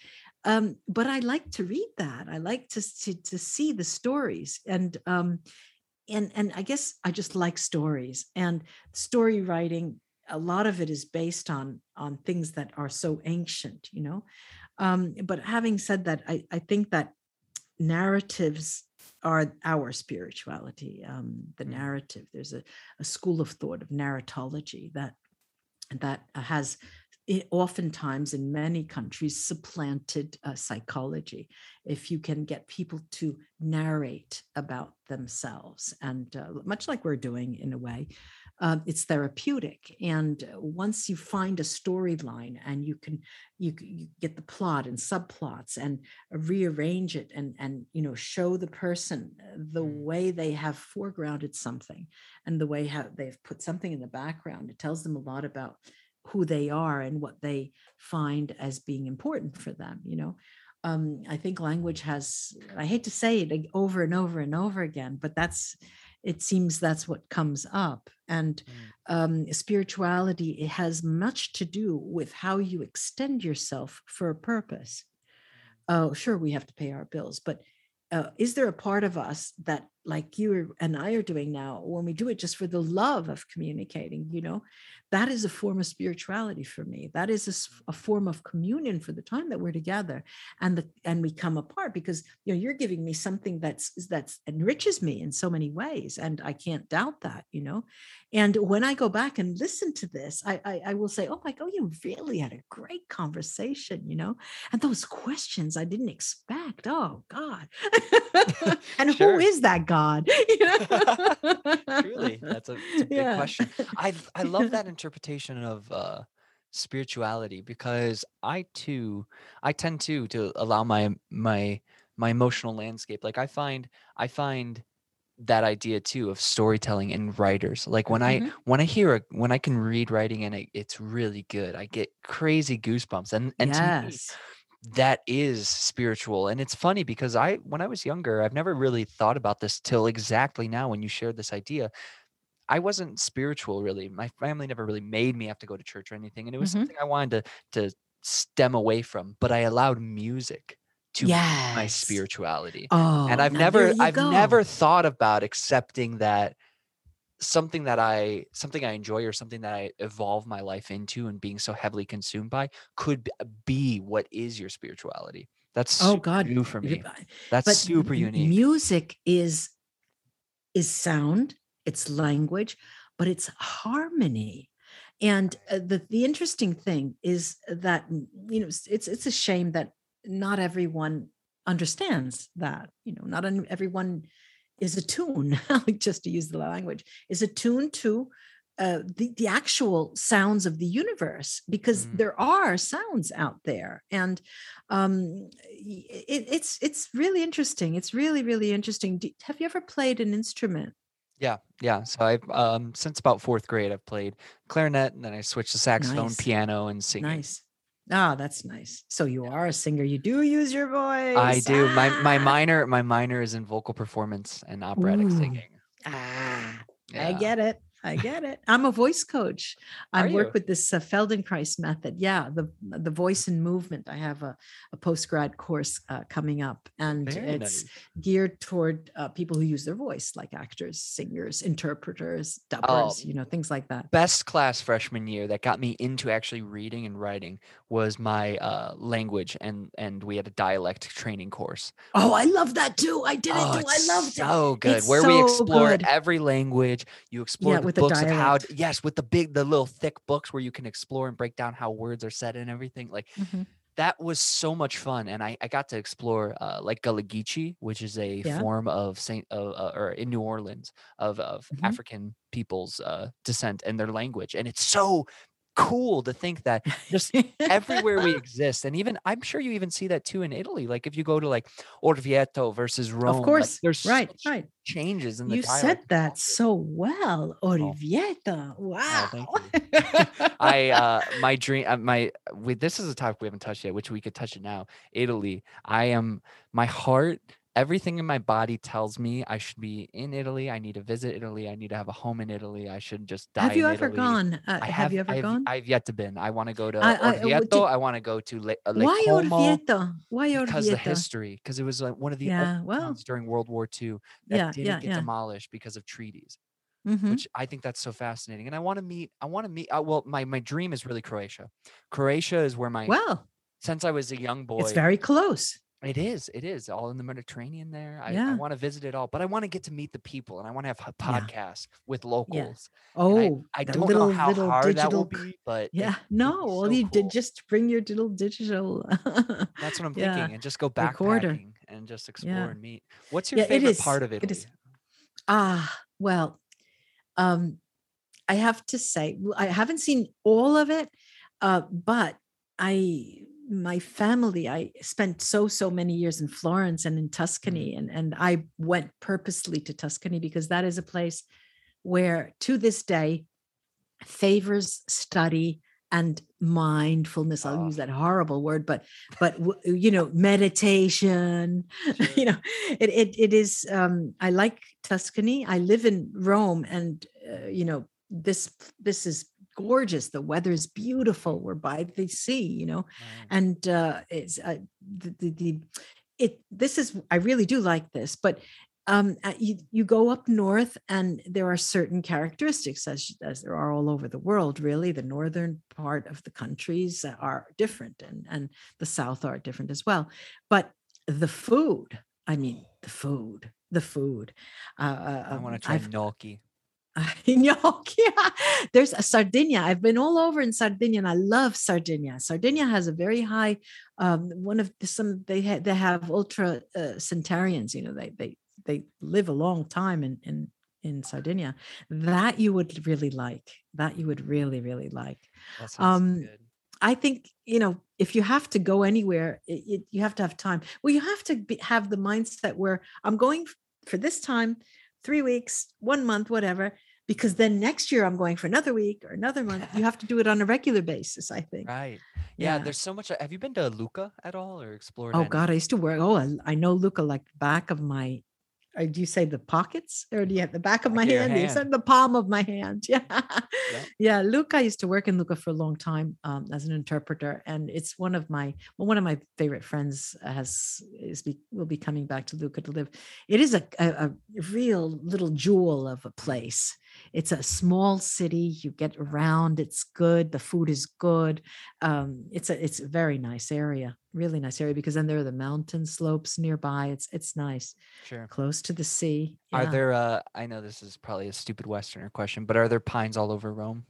um, but I like to read that. I like to to, to see the stories, and um, and and I guess I just like stories and story writing. A lot of it is based on on things that are so ancient, you know. Um, but having said that, I, I think that narratives are our spirituality. Um, the mm. narrative. There's a, a school of thought of narratology that that has it oftentimes in many countries supplanted uh, psychology if you can get people to narrate about themselves and uh, much like we're doing in a way uh, it's therapeutic and once you find a storyline and you can you, you get the plot and subplots and rearrange it and and you know show the person uh, the mm. way they have foregrounded something and the way how they've put something in the background it tells them a lot about who they are and what they find as being important for them you know um, i think language has i hate to say it over and over and over again but that's it seems that's what comes up and mm. um, spirituality it has much to do with how you extend yourself for a purpose mm. oh sure we have to pay our bills but uh, is there a part of us that like you and i are doing now when we do it just for the love of communicating you know that is a form of spirituality for me. That is a, mm. a, form of communion for the time that we're together and the and we come apart because you know you're giving me something that's that's enriches me in so many ways and i can't doubt that you know? And when i go back and listen to this i i, I will say oh my god you really had a great conversation you know? And those questions i didn't expect oh god. [LAUGHS] And who is that god [LAUGHS] you know? [LAUGHS] truly that's a, a big yeah. question i i love [LAUGHS] that interpretation of uh, spirituality because I too I tend to to allow my my my emotional landscape. Like I find I find that idea too of storytelling in writers like when mm-hmm. i when i hear a when i can read writing and it, it's really good i get crazy goosebumps and and yes. to me that is spiritual and it's funny because i when i was younger i've never really thought about this till exactly now when you shared this idea I wasn't spiritual really. My family never really made me have to go to church or anything, and it was mm-hmm. something I wanted to to stem away from. But I allowed music to yes. my spirituality. Oh, and I've never I've go. never thought about accepting that something that I something I enjoy or something that I evolve my life into and being so heavily consumed by could be what is your spirituality. That's oh god new for me. That's but super unique. Music is is sound, it's language, but it's harmony. And uh, the the interesting thing is that you know it's it's a shame that not everyone understands that. You know, not everyone is attuned, [LAUGHS] just to use the language, is attuned to uh, the, the actual sounds of the universe because mm. there are sounds out there. And um, it, it's it's really interesting. It's really really interesting. Do, have you ever played an instrument? Yeah yeah. So i've um, since about fourth grade i've played clarinet and then i switched to saxophone nice. piano and singing. Nice Ah, oh, that's nice. So you are a singer. You do use your voice. I do. Ah. My my ah. minor my minor is in vocal performance and operatic Ooh. singing. Ah, yeah. I get it. I get it. I'm a voice coach. I work with this uh, Feldenkrais method. Yeah, the the voice and movement. I have a, a post grad course uh, coming up, and Very it's nice. geared toward uh, people who use their voice, like actors, singers, interpreters, dubbers, oh, you know, things like that. Best class freshman year that got me into actually reading and writing was my uh, language, and and we had a dialect training course. Oh, I love that too. I did it oh, too. I loved so it. So good. It's Where so we explore every language. You explore yeah, the books of how yes with the big the little thick books where you can explore and break down how words are said and everything like mm-hmm. that was so much fun and i, I got to explore uh, like Geechee which is a yeah. form of saint uh, uh, or in new orleans of, of mm-hmm. african people's uh, descent and their language and it's so cool to think that just everywhere we [LAUGHS] exist and even i'm sure you even see that too in italy like if you go to like orvieto versus rome of course like there's right right changes in the you said that so well oh. orvieto oh. wow oh, [LAUGHS] i uh my dream uh, my with this is a topic we haven't touched yet which we could touch it now italy i am my heart everything in my body tells me I should be in Italy. I need to visit Italy. I need to have a home in Italy. I should just die. Have you ever Italy. gone? Uh, have, have, you ever I've, gone? I've yet to been. I want to go to I, Orvieto. I, I want to go to Le, uh, Why Como Orvieto? Why Orvieto? Because the history. Because it was like one of the yeah, well, during World War II that yeah, didn't yeah, get yeah. demolished because of treaties. Mm-hmm. Which I think that's so fascinating, and I want to meet. I want to meet. Uh, well, my my dream is really Croatia. Croatia is where my well. Since I was a young boy, it's very close. It is. It is all in the Mediterranean there. I, yeah. I want to visit it all, but I want to get to meet the people and I want to have a podcast yeah. with locals. Yeah. Oh, I, I don't little, know how hard digital, that will be, but yeah, no. Well, so you cool. did just bring your little digital. That's what I'm [LAUGHS] thinking, and just go backpacking Recorder. and just explore and meet. What's your favorite part of it? It is. Ah, well, um, I have to say, I haven't seen all of it, uh, but I my family i spent so so many years in florence and in tuscany mm. and and i went purposely to tuscany because that is a place where to this day favors study and mindfulness i'll oh. use that horrible word but but you know meditation [LAUGHS] sure. you know it, it it is um i like tuscany i live in rome and uh, you know this this is gorgeous. The weather is beautiful. We're by the sea, you know, and uh, it's uh, the, the, the it. This is I really do like this, but um, uh, you, you go up north and there are certain characteristics as, as there are all over the world really the northern part of the countries are different and, and the south are different as well but the food i mean the food the food uh, uh i want to um, try I've, gnocchi [LAUGHS] gnocchi. [LAUGHS] There's a Sardinia. I've been all over in Sardinia, and I love Sardinia. Sardinia has a very high. Um, one of the, some they ha- they have ultra uh, centenarians. You know, they they they live a long time in in in Sardinia. That you would really like. That you would really really like. Um, good. I think you know if you have to go anywhere, it, it, you have to have time. Well, you have to be, have the mindset where I'm going for this time three weeks, one month, whatever, because then next year I'm going for another week or another month. You have to do it on a regular basis, I think. Right. Yeah. yeah. There's so much. Have you been to Lucca at all or explored? Oh, God. I used to work. Oh, I, I know Lucca like back of my or do you say the pockets or do you have the back of my hand? hand. You said the palm of my hand. [LAUGHS] Yeah. yeah. Yeah. I used to work in Lucca for a long time um, as an interpreter. And it's one of my, well, one of my favorite friends has, is be, will be coming back to Lucca to live. It is a, a, a real little jewel of a place. It's a small city. You get around. It's good. The food is good. Um, it's a, it's a very nice area really nice area because then there are the mountain slopes nearby. It's it's nice. Sure. Close to the sea. Yeah. Are there uh I know this is probably a stupid westerner question, but are there pines all over Rome?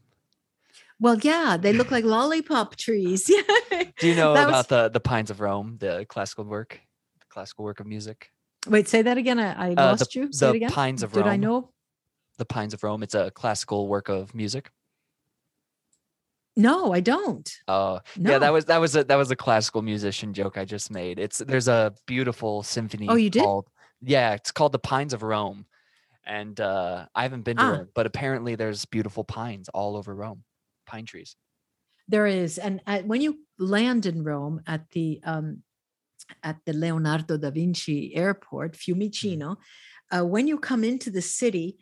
Well, yeah, they look like [LAUGHS] lollipop trees. Yeah. [LAUGHS] Do you know about was... the the pines of Rome, the classical work, the classical work of music? Wait, say that again. I, I uh, lost the, you. Say it again. pines of Did Rome. Did I know? The pines of Rome. It's a classical work of music. No, I don't. Oh, no. yeah, that was that was a that was a classical musician joke I just made. It's there's a beautiful symphony. Oh, you did? Called, yeah, it's called the Pines of Rome, and uh, I haven't been to ah. Rome, but apparently there's beautiful pines all over Rome, pine trees. There is, and uh, when you land in Rome at the um, at the Leonardo da Vinci Airport, Fiumicino, uh, when you come into the city,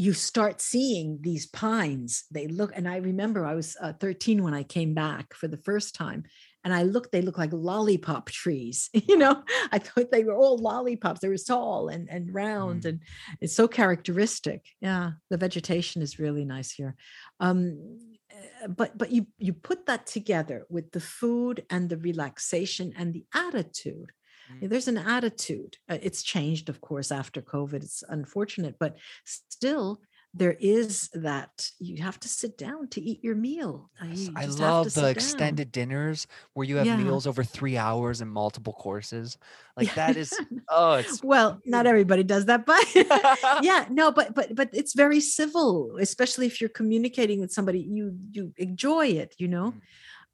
you start seeing these pines. They look, and I remember I was uh, 13 when I came back for the first time, and I looked, they look like lollipop trees. [LAUGHS] You know, I thought they were all lollipops. They were tall and, and round, mm. and it's so characteristic. Yeah, the vegetation is really nice here. Um, eh, but but you you put that together with the food and the relaxation and the attitude. There's an attitude. Uh, it's changed, of course, after COVID. It's unfortunate, but still, there is that you have to sit down to eat your meal. Uh, you I love the extended down. dinners where you have yeah. meals over three hours and multiple courses. [LAUGHS] Like that is oh, it's well, not everybody does that, but [LAUGHS] [LAUGHS] yeah, no, but but but it's very civil, especially if you're communicating with somebody. You you enjoy it, you know. Mm.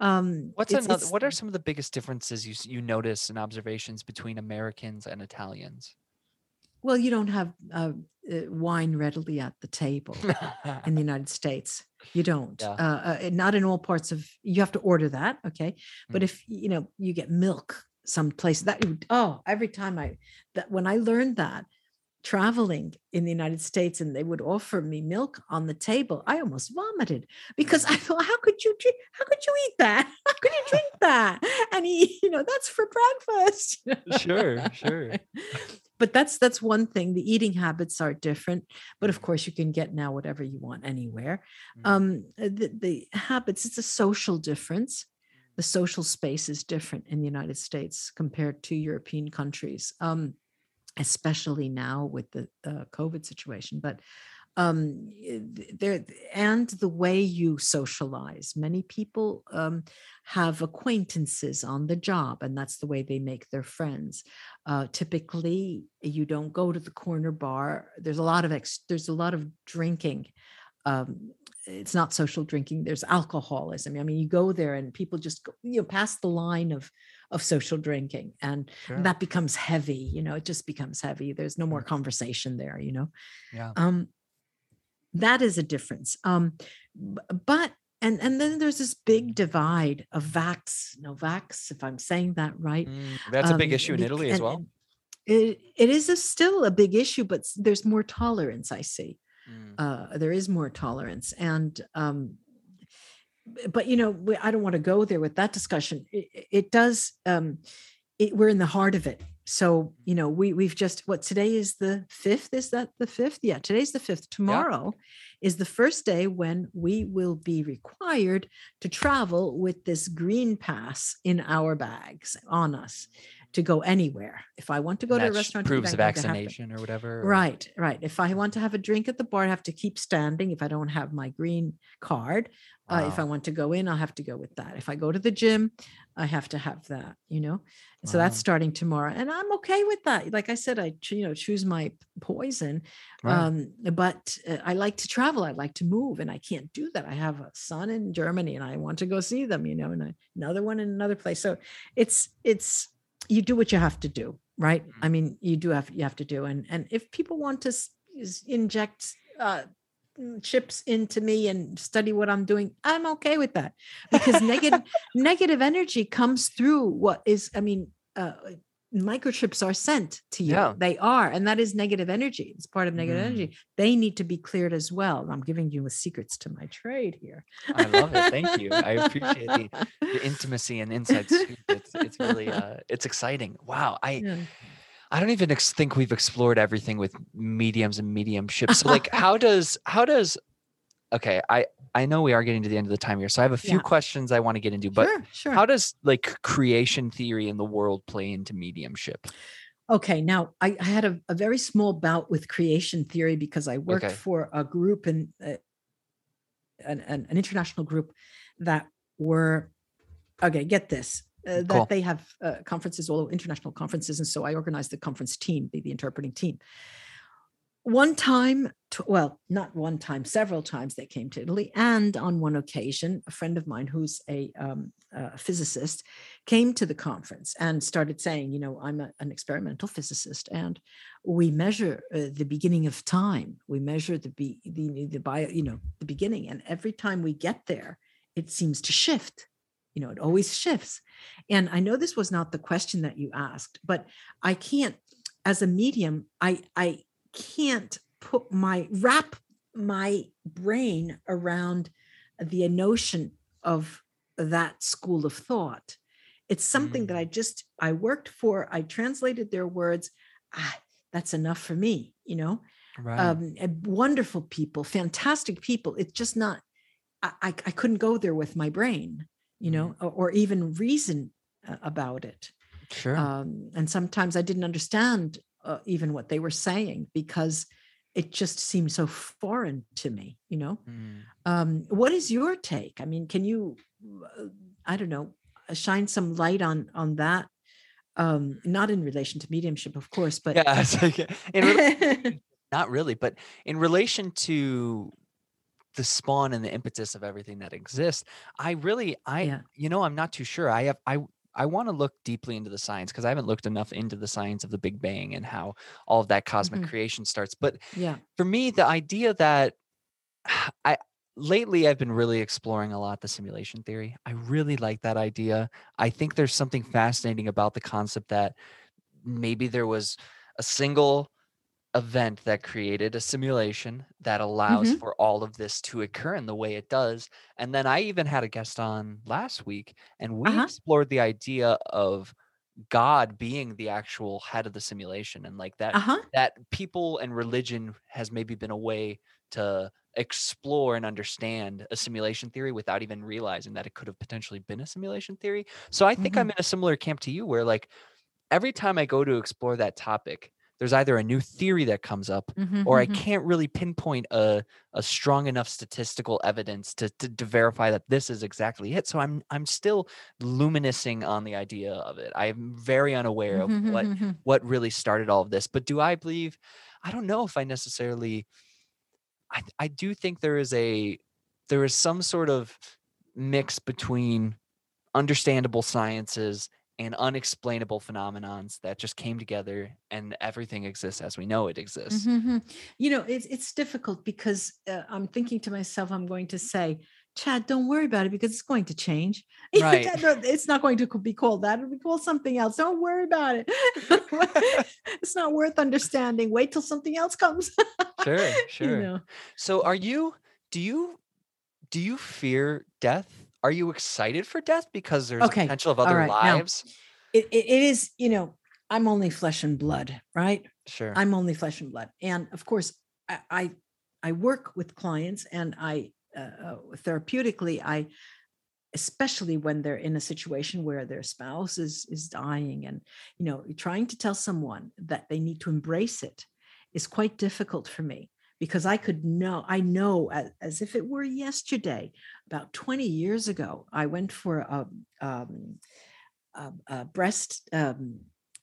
Um, What's it's, another? It's, what are some of the biggest differences you you notice and observations between Americans and Italians? Well, you don't have uh, uh, wine readily at the table in the [LAUGHS] United States. You don't. Yeah. Uh, uh, not in all parts of. You have to order that, okay? But mm. if you know you get milk someplace, that oh, every time I that when I learned that, traveling in the United States and they would offer me milk on the table, I almost vomited because I thought, how could you drink? How could you eat that? [LAUGHS] How could you drink [LAUGHS] that? And he, [LAUGHS] you know, that's for breakfast. sure, sure. but that's that's one thing. The eating habits are different, but of course you can get now whatever you want anywhere. Mm-hmm. Um, the, the habits, it's a social difference. The social space is different in the United States compared to European countries. Um, especially now with the uh, COVID situation. But um, there and the way you socialize. Many people um, have acquaintances on the job, and that's the way they make their friends. Uh, typically, you don't go to the corner bar. There's a lot of ex- there's a lot of drinking. Um, it's not social drinking. There's alcoholism. I mean, you go there and people just go, you know past the line of of social drinking and sure. that becomes heavy you know it just becomes heavy there's no more mm. conversation there you know yeah um that is a difference um but and and then there's this big divide of vax no vax if i'm saying that right mm, that's um, a big um, issue in italy as well it, it is a, still a big issue but there's more tolerance i see mm. uh, there is more tolerance and um, but you know i don't want to go there with that discussion it, it does um it, we're in the heart of it so you know we we've just what today is the fifth is that the fifth yeah today's the fifth tomorrow yeah. is the first day when we will be required to travel with this green pass in our bags on us to go anywhere. If I want to go to a restaurant, proves a vaccination or whatever. Or... Right, right. If I want to have a drink at the bar, I have to keep standing. If I don't have my green card, wow. uh, if I want to go in, I'll have to go with that. If I go to the gym, I have to have that. You know, so that's starting tomorrow, and I'm okay with that. Like I said, I you know choose my poison, right. um, but uh, I like to travel. I like to move, and I can't do that. I have a son in Germany, and I want to go see them. You know, and another one in another place. So it's it's you do what you have to do right i mm-hmm. mean you do have you have to do and and if people want to inject uh chips into me and study what i'm doing i'm okay with that because negative [LAUGHS] negative energy comes through what is i mean uh microchips are sent to you. Yeah. They are, and that is negative energy. It's part of negative mm. energy. They need to be cleared as well. I'm giving you the secrets to my trade here. I love it. Thank you. I appreciate the, [LAUGHS] the intimacy and insights. It's, it's really uh, it's exciting. Wow. I yeah. I don't even ex- think we've explored everything with mediums and mediumships. So like, [LAUGHS] how does how does okay i i know we are getting to the end of the time here so i have a few yeah. questions i want to get into but sure, sure. how does like creation theory in the world play into mediumship okay now i, I had a, a, very small bout with creation theory because i worked okay. for a group and uh, an, an, an, international group that were okay get this uh, that cool. they have uh, conferences all international conferences and so i organized the conference team the, the interpreting team one time, well, not one time, several times they came to Italy. And on one occasion, a friend of mine who's a, um, a physicist came to the conference and started saying, you know, I'm a, an experimental physicist and we measure uh, the beginning of time. We measure the, be, the, the bio, you know, the beginning. And every time we get there, it seems to shift. You know, it always shifts. And I know this was not the question that you asked, but I can't, as a medium, I, I, can't put my wrap my brain around the notion of that school of thought it's something mm. that i just i worked for i translated their words ah, that's enough for me you know right. um, wonderful people fantastic people it's just not I, I couldn't go there with my brain you know mm. or, or, even reason uh, about it sure um, and sometimes i didn't understand uh, even what they were saying because it just seemed so foreign to me you know mm. um, what is your take i mean can you uh, i don't know uh, shine some light on on that um not in relation to mediumship of course but yeah [LAUGHS] in [LAUGHS] not really but in relation to the spawn and the impetus of everything that exists i really i yeah. you know i'm not too sure i have i I want to look deeply into the science because I haven't looked enough into the science of the Big Bang and how all of that cosmic mm-hmm. creation starts. But yeah, for me, the idea that [SIGHS] I lately I've been really exploring a lot the simulation theory. I really like that idea. I think there's something fascinating about the concept that maybe there was a single event that created a simulation that allows mm-hmm. for all of this to occur in the way it does. And then I even had a guest on last week and we uh-huh. explored the idea of God being the actual head of the simulation and like that uh-huh. that people and religion has maybe been a way to explore and understand a simulation theory without even realizing that it could have potentially been a simulation theory. So I think mm-hmm. I'm in a similar camp to you where like every time I go to explore that topic, there's either a new theory that comes up mm-hmm, or mm-hmm. I can't really pinpoint a, a strong enough statistical evidence to, to, to verify that this is exactly it. So I'm I'm still luminescing on the idea of it. I'm very unaware of mm-hmm, what mm-hmm, mm-hmm. what really started all of this. But do I believe I don't know if I necessarily I, I do think there is a there is some sort of mix between understandable sciences and unexplainable phenomenons that just came together and everything exists as we know it exists. Mm-hmm. you know it's, it's difficult because uh, i'm thinking to myself i'm going to say chad don't worry about it because it's going to change. [LAUGHS] Right. it's not going to be called that. It'll be called something else. Don't worry about it. [LAUGHS] [LAUGHS] It's not worth understanding. Wait till something else comes. Sure sure. you know? so are you do you do you fear death are you excited for death because there's okay. potential of other right. lives? Now, it, it is, you know, I'm only flesh and blood, right? Sure. I'm only flesh and blood. And of course, I, I, I work with clients and I, uh, uh, therapeutically, I, especially when they're in a situation where their spouse is, is dying and, you know, trying to tell someone that they need to embrace it is quite difficult for me because I could know, I know as, as, if it were yesterday, about 20 years ago, I went for a, um, a, a breast um,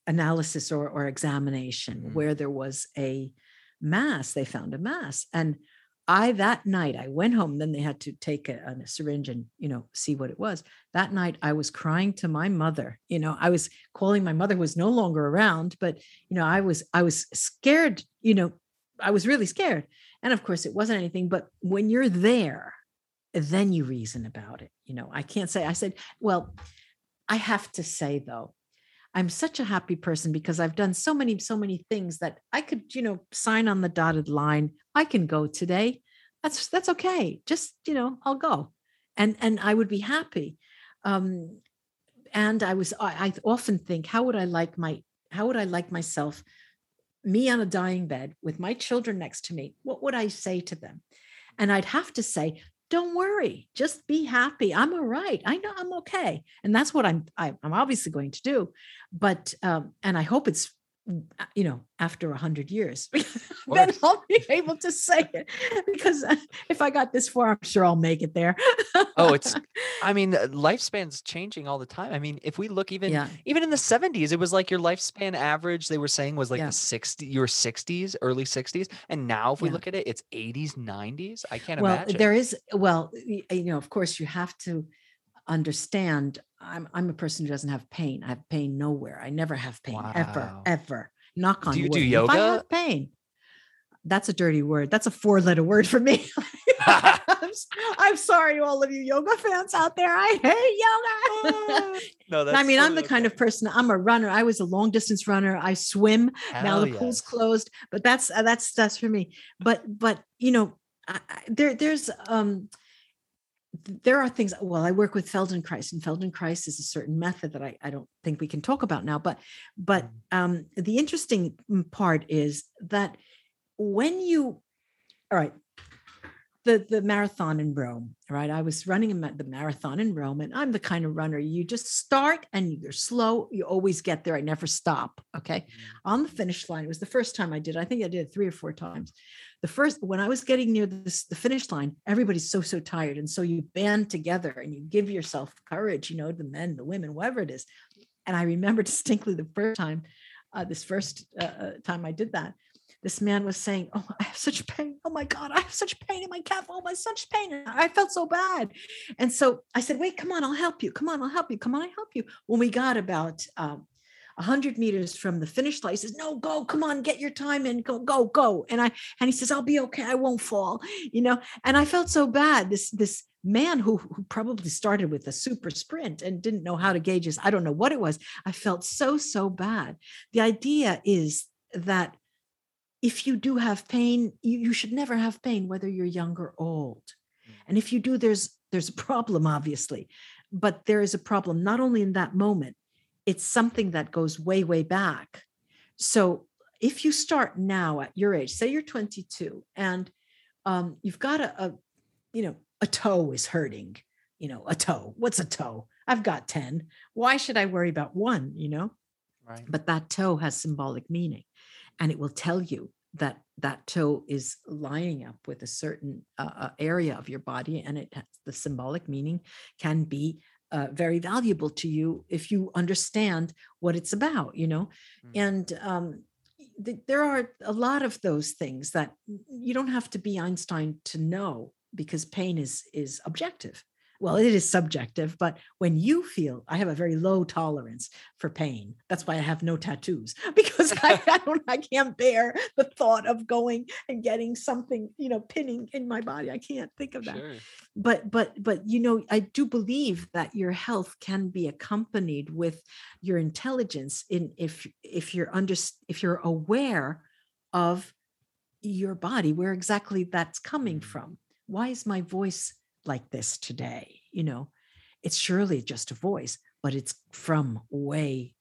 analysis or, or examination mm-hmm. where there was a mass, they found a mass. And I, that night, I went home, then they had to take a, a syringe and, you know, see what it was. That night, I was crying to my mother. You know, I was calling my mother who was no longer around, but, you know, I was, I was scared, you know, I was really scared. And of course, it wasn't anything. But when you're there, then you reason about it. You know, I can't say, I said, well, I have to say though, I'm such a happy person because I've done so many, so many things that I could, you know, sign on the dotted line. I can go today. That's that's okay. Just, you know, I'll go. And and I would be happy. Um, and I was I, I often think, how would I like my how would I like myself, me on a dying bed with my children next to me? What would I say to them? And I'd have to say, don't worry just be happy i'm all right i know i'm okay and that's what i'm I, am i am obviously going to do but um and i hope it's you know after a hundred years [LAUGHS] then i'll be able to say it. Because uh, if i got this far i'm sure i'll make it there. Oh it's [LAUGHS] i mean lifespan's changing all the time. I mean if we look even yeah. even in the 70s it was like your lifespan average they were saying was like yeah. the 60 your 60s early 60s and now if we yeah. look at it it's 80s 90s i can't well, imagine. there is well you know of course you have to understand I'm I'm a person who doesn't have pain. I have pain nowhere. I never have pain wow. ever, ever. Knock on do you wood. do yoga? If I have pain, that's a dirty word. That's a four letter word for me. [LAUGHS] [LAUGHS] I'm, I'm, sorry, all of you yoga fans out there. I hate yoga. no, that's I mean, I'm the okay. kind of person. I'm a runner. I was a long distance runner. I swim. Hell now the pool's closed, but that's uh, that's that's for me. But but you know, I, there there's um there are things well i work with feldenkrais and feldenkrais is a certain method that I, I don't think we can talk about now but but mm. um, the interesting part is that when you all right the the marathon in Rome, right? I was running the marathon in Rome, and I'm the kind of runner you just start and you're slow. You always get there. I never stop. Okay, mm-hmm. on the finish line. It was the first time I did. I think I did it three or four times. The first when I was getting near this, the finish line, everybody's so so tired, and so you band together and you give yourself courage. You know, the men, the women, whatever it is. And I remember [LAUGHS] distinctly the first time, uh, this first uh, uh time I did that this man was saying, Oh, I have such pain. Oh my God, I have such pain in my calf. Oh, my such pain. I felt so bad. And so I said, Wait, come on, I'll help you. Come on, I'll help you. Come on, I'll help you. When we got about um, 100 meters from the finish line, he says, No, go, come on, get your time in, go, go, go. And I, and he says, I'll be okay. I won't fall, you know? And I felt so bad. This, this, man who, who probably started with a super sprint and didn't know how to gauge his, I don't know what it was. I felt so, so bad. The idea is that if you do have pain, you, you should never have pain, whether you're young or old. Mm. And if you do, there's there's a problem, obviously, but there is a problem not only in that moment, it's something that goes way, way back. So if you start now at your age, say you're 22 and um, you've got a, a, you know, a toe is hurting, you know, a toe. What's a toe? I've got 10. Why should I worry about one, you know? Right. But that toe has symbolic meaning and it will tell you that that toe is lining up with a certain uh, uh, area of your body and it has the symbolic meaning can be uh, very valuable to you if you understand what it's about you know mm. and um, th- there are a lot of those things that you don't have to be einstein to know because pain is is objective well it is subjective but when you feel i have a very low tolerance for pain that's why i have no tattoos [LAUGHS] because I, I, [LAUGHS] don't i can't bear the thought of going and getting something you know pinning in my body i can't think of that sure. but but but you know i do believe that your health can be accompanied with your intelligence in if if you're under if you're aware of your body where exactly that's coming mm. from why is my voice like this today you know? It's surely just a voice but it's from way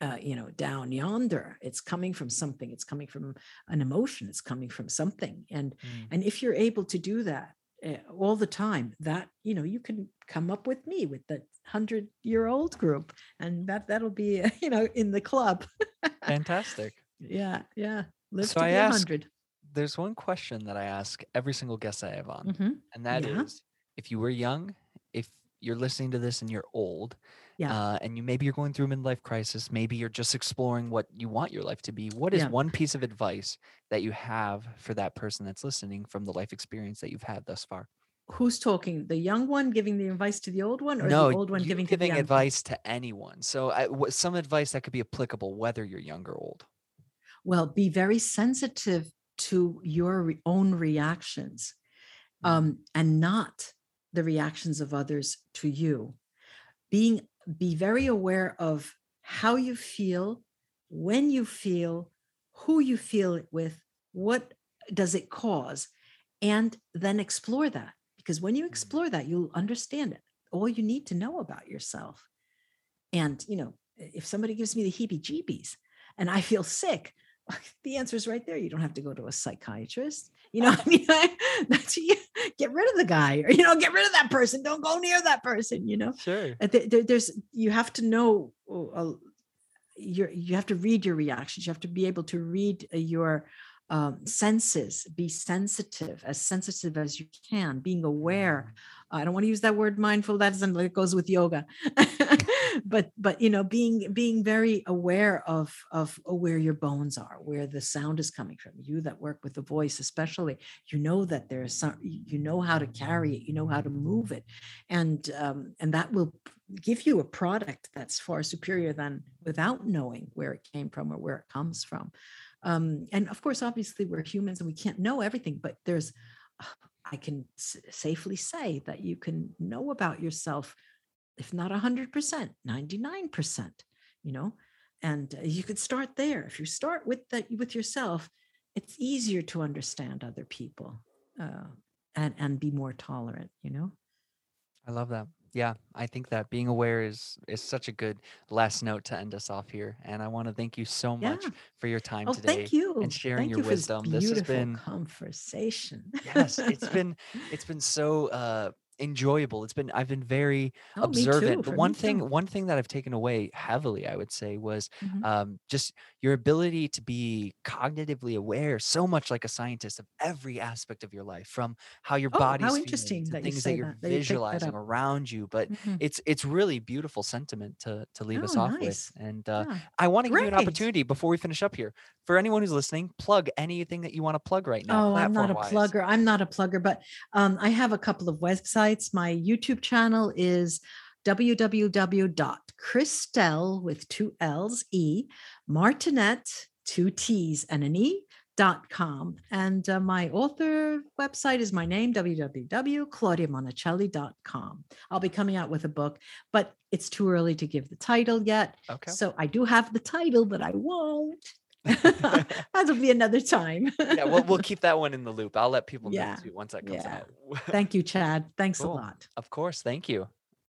uh, you know down yonder. It's coming from something. It's coming from an emotion. It's coming from something. And mm. and if you're able to do that uh, all the time that you know you can come up with me with the 100 year old group and that that'll be uh, [LAUGHS] you know in the club. [LAUGHS] Fantastic. Yeah yeah. Live so to I be 100 there's one question that I ask every single guest I have on, mm-hmm. and that yeah. is, if you were young, if you're listening to this and you're old, yeah. Uh, and you maybe you're going through a midlife crisis, maybe you're just exploring what you want your life to be. What is yeah. one piece of advice that you have for that person that's listening from the life experience that you've had thus far? Who's talking? The young one giving the advice to the old one, or no, the old one giving giving advice to anyone? So, I, w- some advice that could be applicable whether you're young or old. Well, be very sensitive to your re- own reactions mm. um, and not the reactions of others to you being be very aware of how you feel, when you feel, who you feel it with, what does it cause, and then explore that. Because when you mm. explore that, you'll understand it. All you need to know about yourself. And, you know, if somebody gives me the heebie jeebies and I feel sick, [LAUGHS] the answer is right there. You don't have to go to a psychiatrist. You know, I [LAUGHS] mean, [LAUGHS] you, get rid of the guy, or you know, get rid of that person. Don't go near that person. You know, sure. There, there's you have to know. Uh, you you have to read your reactions. You have to be able to read uh, your um, senses. Be sensitive, as sensitive as you can. Being aware. I don't want to use that word mindful. That doesn't. It goes with yoga. But but you know being being very aware of of where your bones are where the sound is coming from. You that work with the voice especially you know that there's some you know how to carry it you know how to move it and um, and that will give you a product that's far superior than without knowing where it came from or where it comes from. Um, and of course obviously we're humans and we can't know everything but there's I can s- safely say that you can know about yourself if not 100%, 99%, you know? And uh, you could start there. If you start with that with yourself, it's easier to understand other people uh, and and be more tolerant, you know? I love that. Yeah, I think that being aware is is such a good last note to end us off here. And I want to thank you so much yeah. for your time oh, today. Thank you. And sharing thank your you wisdom. This, this, has been a conversation. yes, it's been [LAUGHS] it's been so uh enjoyable. It's been I've been very oh, observant. But one thing too. one thing that I've taken away heavily, I would say, was mm-hmm. um, just your ability to be cognitively aware, so much like a scientist of every aspect of your life, from how your oh, body's how interesting feeling, that things you that you're that. visualizing around you. But mm-hmm. it's it's really beautiful sentiment to to leave oh, us off nice. with. And uh, yeah. I want to give you an opportunity before we finish up here for anyone who's listening. Plug anything that you want to plug right now. Oh, I'm not a plugger. I'm not a plugger, but um, I have a couple of websites. My YouTube channel is www.christelle with two L's E Martinet two T's and an E dot com. And uh, my author website is my name www.claudiamonacelli.com i'll be coming out with a book but it's too early to give the title yet. Okay. So i do have the title but i won't [LAUGHS] That'll be another time. yeah, we'll, we'll keep that one in the loop. I'll let people yeah. know too once that comes yeah. out. [LAUGHS] Thank you, Chad. Thanks cool. a lot. Of course. Thank you.